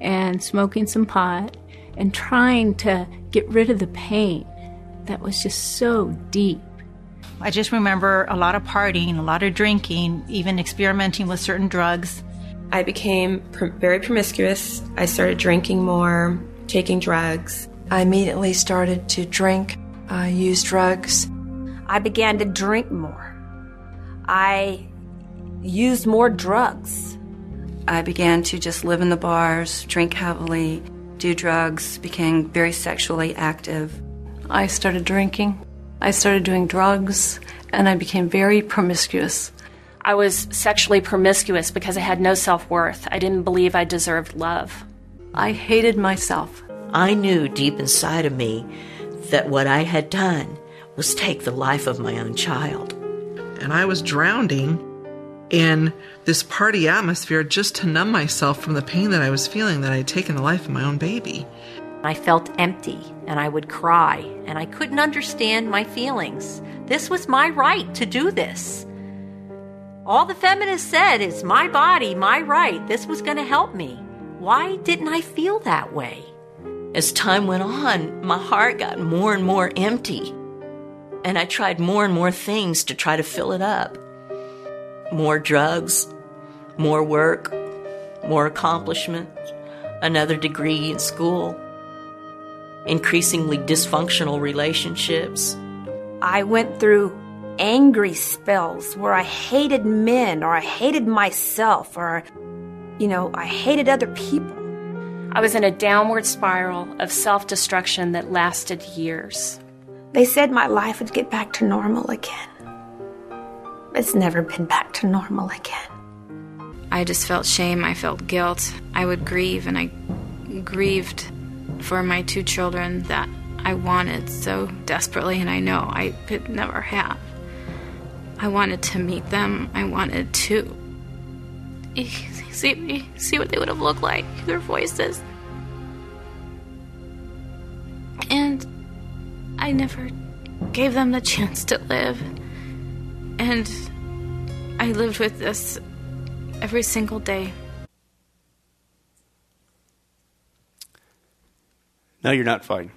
and smoking some pot and trying to get rid of the pain that was just so deep. I just remember a lot of partying, a lot of drinking, even experimenting with certain drugs. I became pr- very promiscuous. I started drinking more, taking drugs. I immediately started to drink, uh, use drugs. I began to drink more. I used more drugs. I began to just live in the bars, drink heavily, do drugs, became very sexually active. I started drinking. I started doing drugs, and I became very promiscuous. I was sexually promiscuous because I had no self worth. I didn't believe I deserved love. I hated myself. I knew deep inside of me that what I had done was take the life of my own child. And I was drowning in this party atmosphere just to numb myself from the pain that I was feeling that I had taken the life of my own baby. I felt empty and I would cry and I couldn't understand my feelings. This was my right to do this. All the feminists said is my body, my right. This was going to help me. Why didn't I feel that way? As time went on, my heart got more and more empty. And I tried more and more things to try to fill it up more drugs, more work, more accomplishment, another degree in school, increasingly dysfunctional relationships. I went through angry spells where I hated men or I hated myself or, you know, I hated other people. I was in a downward spiral of self destruction that lasted years. They said my life would get back to normal again. It's never been back to normal again. I just felt shame, I felt guilt. I would grieve, and I grieved for my two children that I wanted so desperately, and I know I could never have. I wanted to meet them. I wanted to see see what they would have looked like, their voices. And I never gave them the chance to live. And I lived with this every single day. No, you're not fine.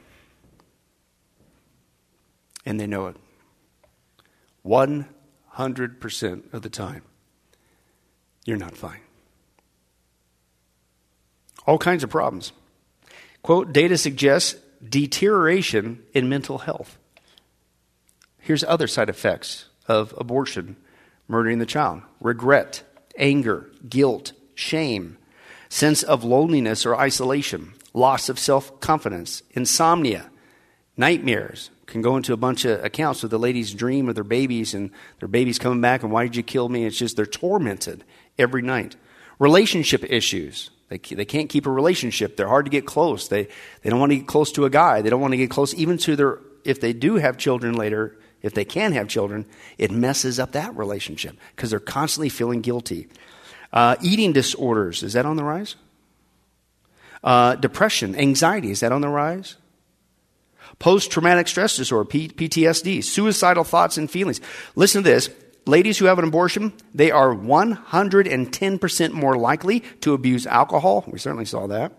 And they know it. 100% of the time, you're not fine. All kinds of problems. Quote, data suggests deterioration in mental health. Here's other side effects of abortion murdering the child regret, anger, guilt, shame, sense of loneliness or isolation, loss of self confidence, insomnia, nightmares. Can go into a bunch of accounts where the ladies dream of their babies and their babies coming back and why did you kill me? It's just they're tormented every night. Relationship issues. They, they can't keep a relationship. They're hard to get close. They, they don't want to get close to a guy. They don't want to get close even to their, if they do have children later, if they can have children, it messes up that relationship because they're constantly feeling guilty. Uh, eating disorders, is that on the rise? Uh, depression, anxiety, is that on the rise? Post traumatic stress disorder, PTSD, suicidal thoughts and feelings. Listen to this. Ladies who have an abortion, they are 110% more likely to abuse alcohol. We certainly saw that.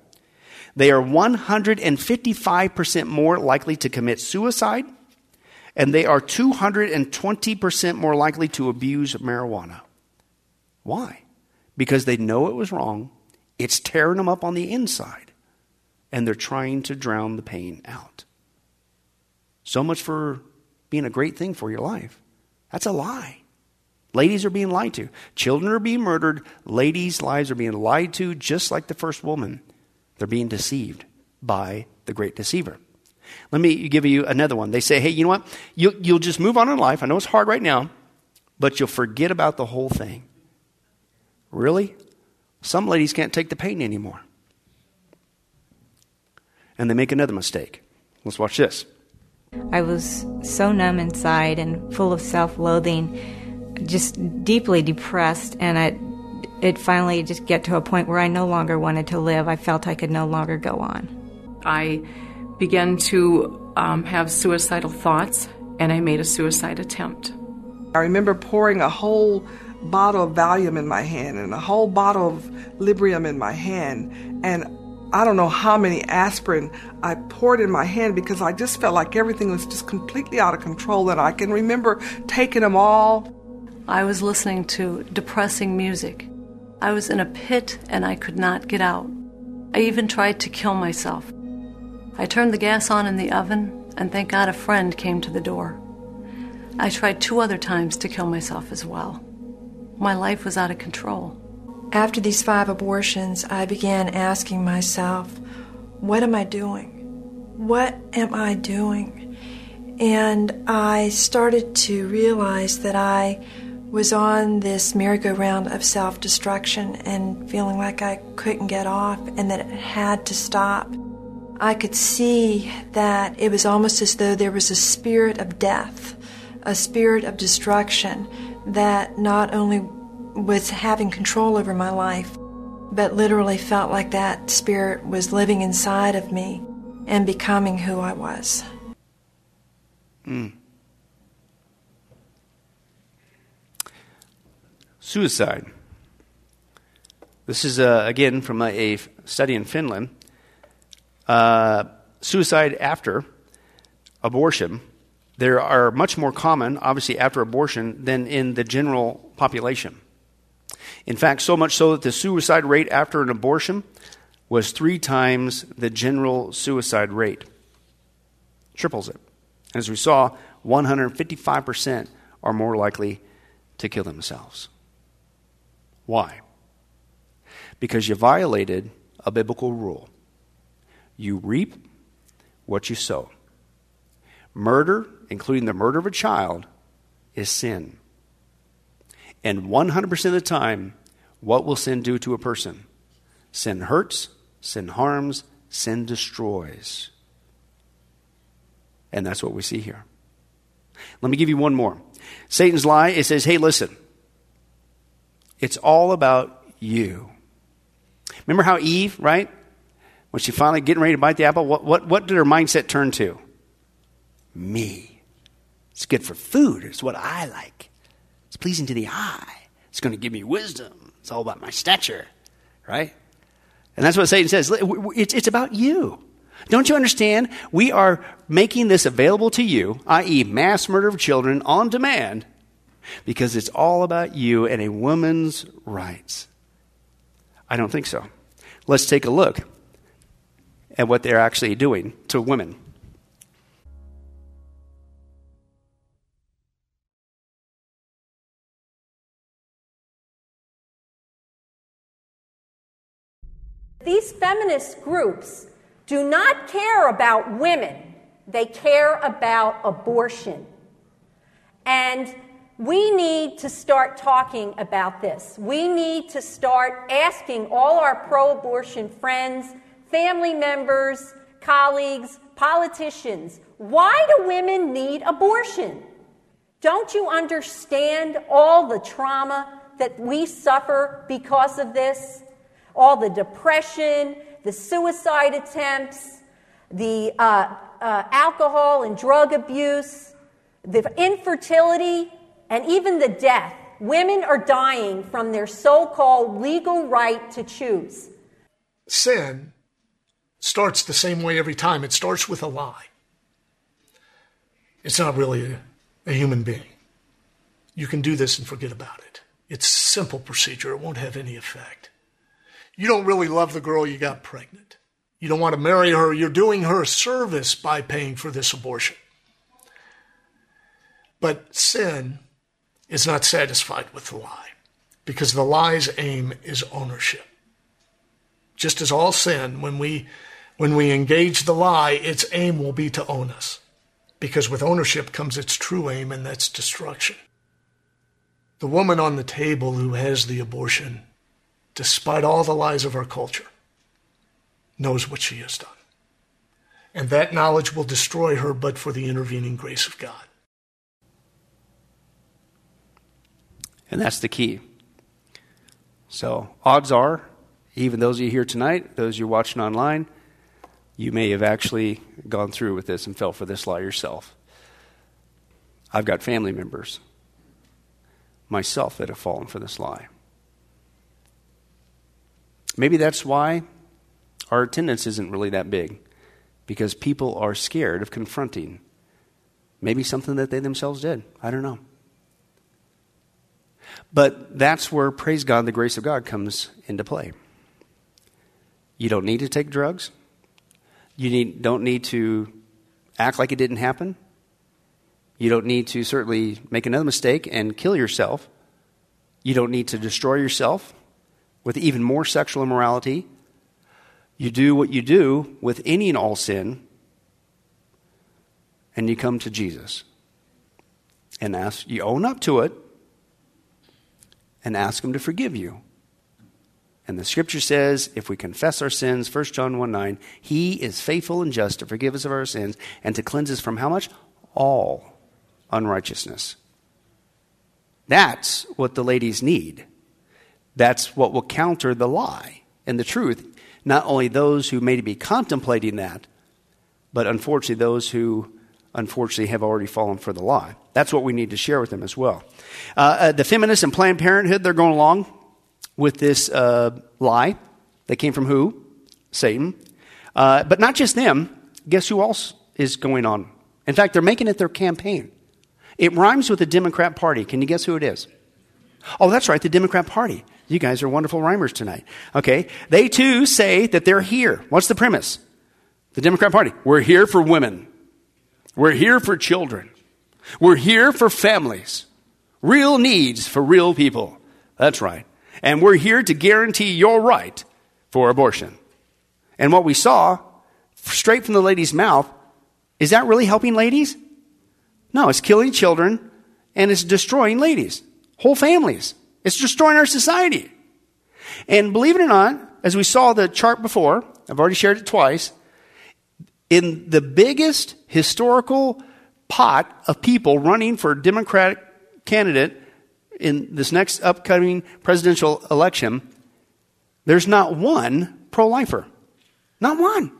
They are 155% more likely to commit suicide. And they are 220% more likely to abuse marijuana. Why? Because they know it was wrong. It's tearing them up on the inside. And they're trying to drown the pain out. So much for being a great thing for your life. That's a lie. Ladies are being lied to. Children are being murdered. Ladies' lives are being lied to, just like the first woman. They're being deceived by the great deceiver. Let me give you another one. They say, hey, you know what? You'll, you'll just move on in life. I know it's hard right now, but you'll forget about the whole thing. Really? Some ladies can't take the pain anymore. And they make another mistake. Let's watch this. I was so numb inside and full of self loathing, just deeply depressed, and I, it finally just get to a point where I no longer wanted to live. I felt I could no longer go on. I began to um, have suicidal thoughts, and I made a suicide attempt. I remember pouring a whole bottle of Valium in my hand and a whole bottle of Librium in my hand, and I don't know how many aspirin I poured in my hand because I just felt like everything was just completely out of control. And I can remember taking them all. I was listening to depressing music. I was in a pit and I could not get out. I even tried to kill myself. I turned the gas on in the oven, and thank God a friend came to the door. I tried two other times to kill myself as well. My life was out of control. After these five abortions, I began asking myself, what am I doing? What am I doing? And I started to realize that I was on this merry-go-round of self destruction and feeling like I couldn't get off and that it had to stop. I could see that it was almost as though there was a spirit of death, a spirit of destruction that not only was having control over my life, but literally felt like that spirit was living inside of me and becoming who I was. Mm. Suicide. This is, uh, again, from a, study in Finland. Uh, suicide after abortion. There are much more common, obviously, after abortion than in the general population. In fact, so much so that the suicide rate after an abortion was three times the general suicide rate. Triples it. As we saw, 155% are more likely to kill themselves. Why? Because you violated a biblical rule. You reap what you sow. Murder, including the murder of a child, is sin. And 100% of the time, what will sin do to a person? Sin hurts, sin harms, sin destroys. And that's what we see here. Let me give you one more. Satan's lie, it says, hey, listen, it's all about you. Remember how Eve, right? When she finally getting ready to bite the apple, what, what, what did her mindset turn to? Me. It's good for food. It's what I like. It's pleasing to the eye. It's going to give me wisdom. It's all about my stature, right? And that's what Satan says. It's, it's about you. Don't you understand? We are making this available to you, i.e., mass murder of children on demand, because it's all about you and a woman's rights. I don't think so. Let's take a look at what they're actually doing to women. These feminist groups do not care about women, they care about abortion. And we need to start talking about this. We need to start asking all our pro abortion friends, family members, colleagues, politicians why do women need abortion? Don't you understand all the trauma that we suffer because of this? All the depression, the suicide attempts, the uh, uh, alcohol and drug abuse, the infertility, and even the death. Women are dying from their so called legal right to choose. Sin starts the same way every time it starts with a lie. It's not really a, a human being. You can do this and forget about it. It's simple procedure, it won't have any effect. You don't really love the girl you got pregnant. You don't want to marry her. You're doing her a service by paying for this abortion. But sin is not satisfied with the lie because the lie's aim is ownership. Just as all sin, when we, when we engage the lie, its aim will be to own us because with ownership comes its true aim, and that's destruction. The woman on the table who has the abortion despite all the lies of our culture, knows what she has done. And that knowledge will destroy her but for the intervening grace of God. And that's the key. So, odds are, even those of you here tonight, those you're watching online, you may have actually gone through with this and fell for this lie yourself. I've got family members myself that have fallen for this lie. Maybe that's why our attendance isn't really that big, because people are scared of confronting maybe something that they themselves did. I don't know. But that's where, praise God, the grace of God comes into play. You don't need to take drugs. You need, don't need to act like it didn't happen. You don't need to certainly make another mistake and kill yourself. You don't need to destroy yourself with even more sexual immorality. You do what you do with any and all sin, and you come to Jesus and ask, you own up to it, and ask Him to forgive you. And the scripture says, if we confess our sins, 1 John 1 9, He is faithful and just to forgive us of our sins and to cleanse us from how much? All unrighteousness. That's what the ladies need. That's what will counter the lie and the truth. Not only those who may be contemplating that, but unfortunately those who unfortunately have already fallen for the lie. That's what we need to share with them as well. Uh, uh, the feminists and Planned Parenthood, they're going along with this uh, lie. They came from who? Satan. Uh, but not just them. Guess who else is going on? In fact, they're making it their campaign. It rhymes with the Democrat Party. Can you guess who it is? Oh, that's right, the Democrat Party. You guys are wonderful rhymers tonight. Okay. They too say that they're here. What's the premise? The Democrat Party. We're here for women. We're here for children. We're here for families. Real needs for real people. That's right. And we're here to guarantee your right for abortion. And what we saw straight from the lady's mouth, is that really helping ladies? No, it's killing children and it's destroying ladies, whole families. It's destroying our society. And believe it or not, as we saw the chart before, I've already shared it twice, in the biggest historical pot of people running for Democratic candidate in this next upcoming presidential election, there's not one pro lifer. Not one.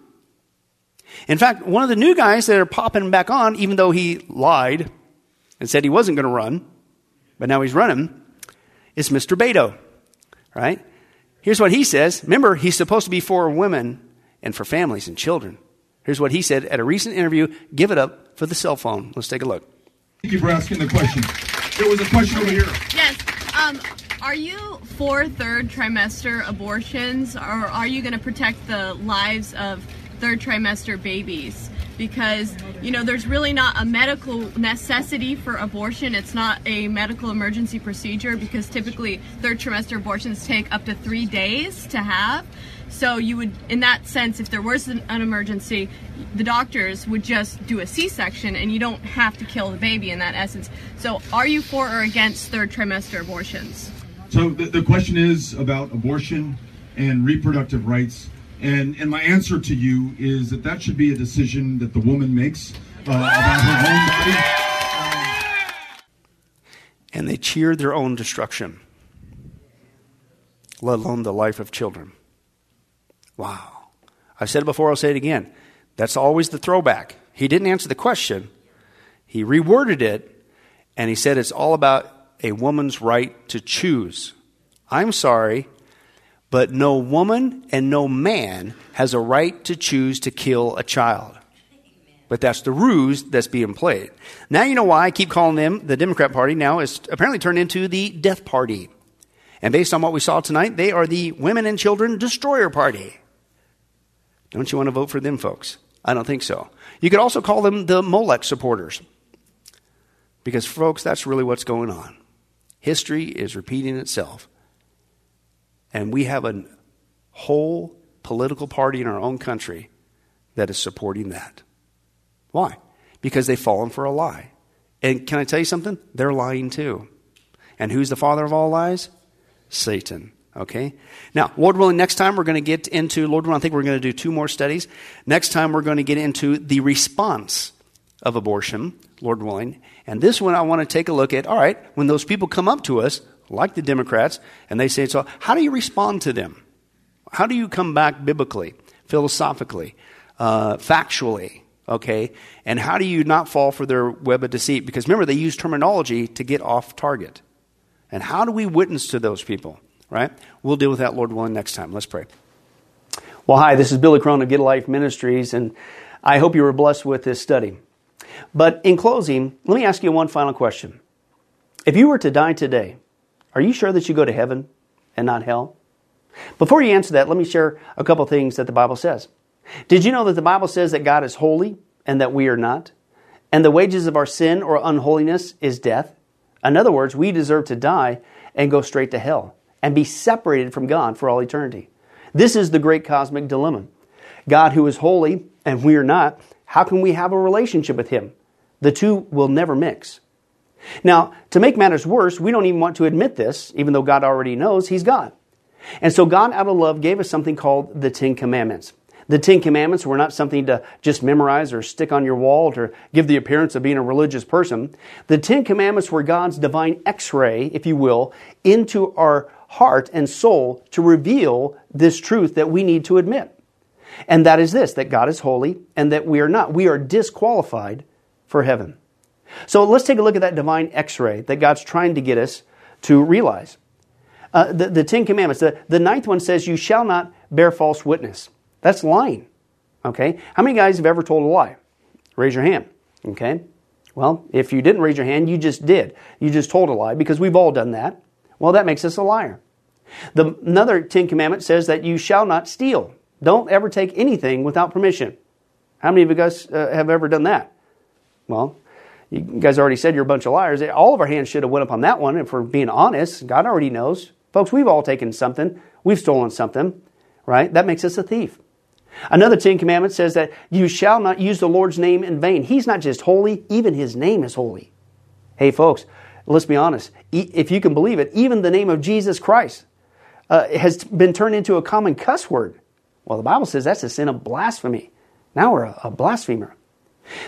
In fact, one of the new guys that are popping back on, even though he lied and said he wasn't going to run, but now he's running, is Mr. Beto, right? Here's what he says. Remember, he's supposed to be for women and for families and children. Here's what he said at a recent interview give it up for the cell phone. Let's take a look. Thank you for asking the question. There was a question over here. Yes. Um, are you for third trimester abortions, or are you going to protect the lives of third trimester babies? Because, you know, there's really not a medical necessity for abortion. It's not a medical emergency procedure because typically third trimester abortions take up to three days to have. So you would, in that sense, if there was an, an emergency, the doctors would just do a C-section, and you don't have to kill the baby in that essence. So, are you for or against third trimester abortions? So the, the question is about abortion and reproductive rights. And, and my answer to you is that that should be a decision that the woman makes uh, about her own body. And they cheer their own destruction, let alone the life of children. Wow. I've said it before, I'll say it again. That's always the throwback. He didn't answer the question, he reworded it, and he said it's all about a woman's right to choose. I'm sorry, but no woman and no man has a right to choose to kill a child. But that's the ruse that's being played. Now you know why I keep calling them the Democrat Party now is apparently turned into the death party. And based on what we saw tonight, they are the women and children destroyer party. Don't you want to vote for them, folks? I don't think so. You could also call them the Molech supporters. Because, folks, that's really what's going on. History is repeating itself. And we have a whole political party in our own country that is supporting that. Why? Because they've fallen for a lie. And can I tell you something? They're lying too. And who's the father of all lies? Satan. Okay? Now, Lord willing, next time we're going to get into, Lord willing, I think we're going to do two more studies. Next time we're going to get into the response of abortion, Lord willing. And this one I want to take a look at, all right, when those people come up to us, like the Democrats, and they say, so how do you respond to them? How do you come back biblically, philosophically, uh, factually? Okay? And how do you not fall for their web of deceit? Because remember, they use terminology to get off target. And how do we witness to those people? right? We'll deal with that, Lord willing, next time. Let's pray. Well, hi, this is Billy Crone of Get Life Ministries, and I hope you were blessed with this study. But in closing, let me ask you one final question. If you were to die today, are you sure that you go to heaven and not hell? Before you answer that, let me share a couple things that the Bible says. Did you know that the Bible says that God is holy and that we are not? And the wages of our sin or unholiness is death? In other words, we deserve to die and go straight to hell and be separated from God for all eternity. This is the great cosmic dilemma. God, who is holy and we are not, how can we have a relationship with Him? The two will never mix. Now, to make matters worse, we don't even want to admit this, even though God already knows He's God. And so God, out of love, gave us something called the Ten Commandments. The Ten Commandments were not something to just memorize or stick on your wall to give the appearance of being a religious person. The Ten Commandments were God's divine x ray, if you will, into our heart and soul to reveal this truth that we need to admit. And that is this that God is holy and that we are not. We are disqualified for heaven. So let's take a look at that divine x ray that God's trying to get us to realize. Uh, the, the Ten Commandments, the, the ninth one says, You shall not bear false witness. That's lying. Okay? How many guys have ever told a lie? Raise your hand. Okay? Well, if you didn't raise your hand, you just did. You just told a lie because we've all done that. Well, that makes us a liar. The, another Ten Commandment says that you shall not steal. Don't ever take anything without permission. How many of you guys uh, have ever done that? Well, you guys already said you're a bunch of liars. All of our hands should have went up on that one. If we're being honest, God already knows. Folks, we've all taken something. We've stolen something, right? That makes us a thief. Another Ten Commandment says that you shall not use the Lord's name in vain. He's not just holy, even His name is holy. Hey, folks, let's be honest. If you can believe it, even the name of Jesus Christ uh, has been turned into a common cuss word. Well, the Bible says that's a sin of blasphemy. Now we're a, a blasphemer.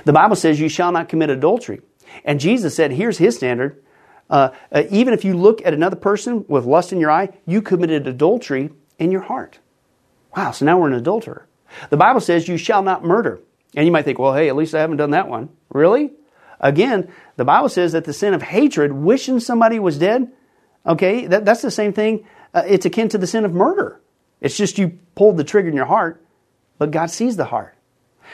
The Bible says you shall not commit adultery. And Jesus said, here's his standard. Uh, uh, even if you look at another person with lust in your eye, you committed adultery in your heart. Wow, so now we're an adulterer. The Bible says you shall not murder. And you might think, well, hey, at least I haven't done that one. Really? Again, the Bible says that the sin of hatred, wishing somebody was dead, okay, that, that's the same thing. Uh, it's akin to the sin of murder. It's just you pulled the trigger in your heart, but God sees the heart.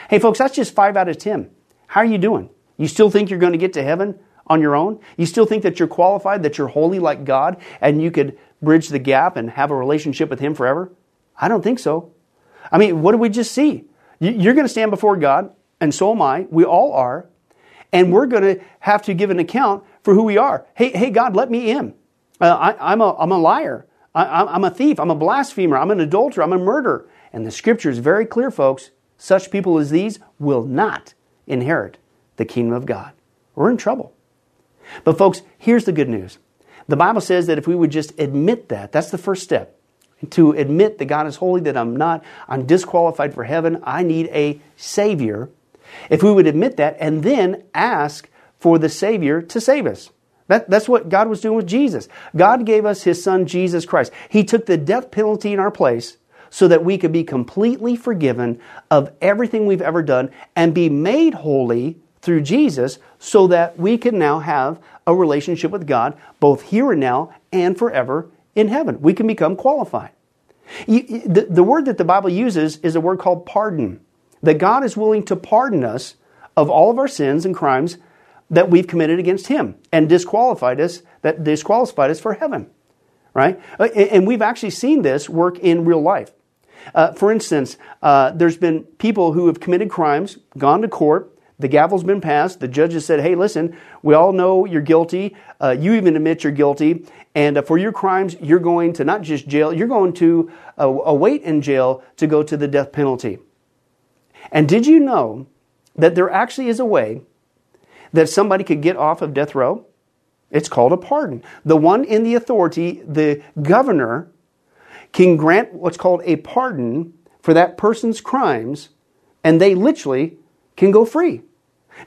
Hey, folks, that's just five out of 10. How are you doing? You still think you're going to get to heaven on your own? You still think that you're qualified, that you're holy like God, and you could bridge the gap and have a relationship with Him forever? I don't think so. I mean, what did we just see? You're going to stand before God, and so am I. We all are. And we're going to have to give an account for who we are. Hey, hey God, let me in. Uh, I, am a, I'm a liar. I, I'm a thief. I'm a blasphemer. I'm an adulterer. I'm a murderer. And the scripture is very clear, folks. Such people as these will not inherit the kingdom of God. We're in trouble. But, folks, here's the good news. The Bible says that if we would just admit that, that's the first step. To admit that God is holy, that I'm not, I'm disqualified for heaven, I need a Savior. If we would admit that and then ask for the Savior to save us. That, that's what God was doing with Jesus. God gave us His Son, Jesus Christ. He took the death penalty in our place so that we could be completely forgiven of everything we've ever done and be made holy through Jesus so that we can now have a relationship with God both here and now and forever in heaven. We can become qualified. The, word that the Bible uses is a word called pardon. That God is willing to pardon us of all of our sins and crimes that we've committed against Him and disqualified us, that disqualified us for heaven. Right? And we've actually seen this work in real life. Uh, for instance, uh, there's been people who have committed crimes, gone to court, the gavel's been passed. The judge has said, hey, listen, we all know you're guilty. Uh, you even admit you're guilty. And uh, for your crimes, you're going to not just jail, you're going to uh, await in jail to go to the death penalty. And did you know that there actually is a way that somebody could get off of death row? It's called a pardon. The one in the authority, the governor, can grant what's called a pardon for that person's crimes, and they literally can go free.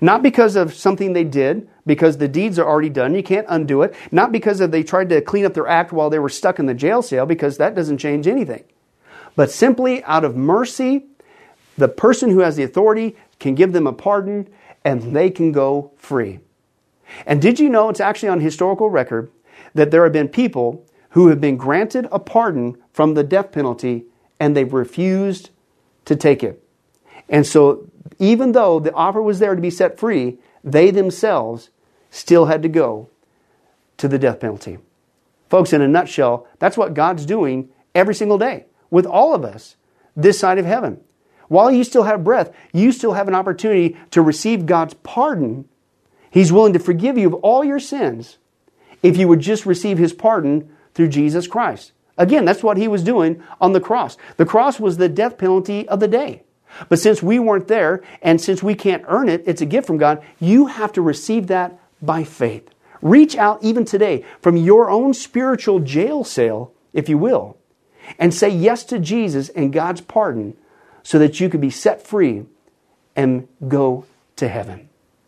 Not because of something they did, because the deeds are already done, you can't undo it. Not because of they tried to clean up their act while they were stuck in the jail cell, because that doesn't change anything. But simply out of mercy, the person who has the authority can give them a pardon and they can go free. And did you know it's actually on historical record that there have been people who have been granted a pardon from the death penalty and they've refused to take it? And so even though the offer was there to be set free, they themselves still had to go to the death penalty. Folks, in a nutshell, that's what God's doing every single day with all of us this side of heaven. While you still have breath, you still have an opportunity to receive God's pardon. He's willing to forgive you of all your sins if you would just receive His pardon through Jesus Christ. Again, that's what He was doing on the cross. The cross was the death penalty of the day. But since we weren't there, and since we can't earn it, it's a gift from God, you have to receive that by faith. Reach out even today from your own spiritual jail cell, if you will, and say yes to Jesus and God's pardon so that you can be set free and go to heaven.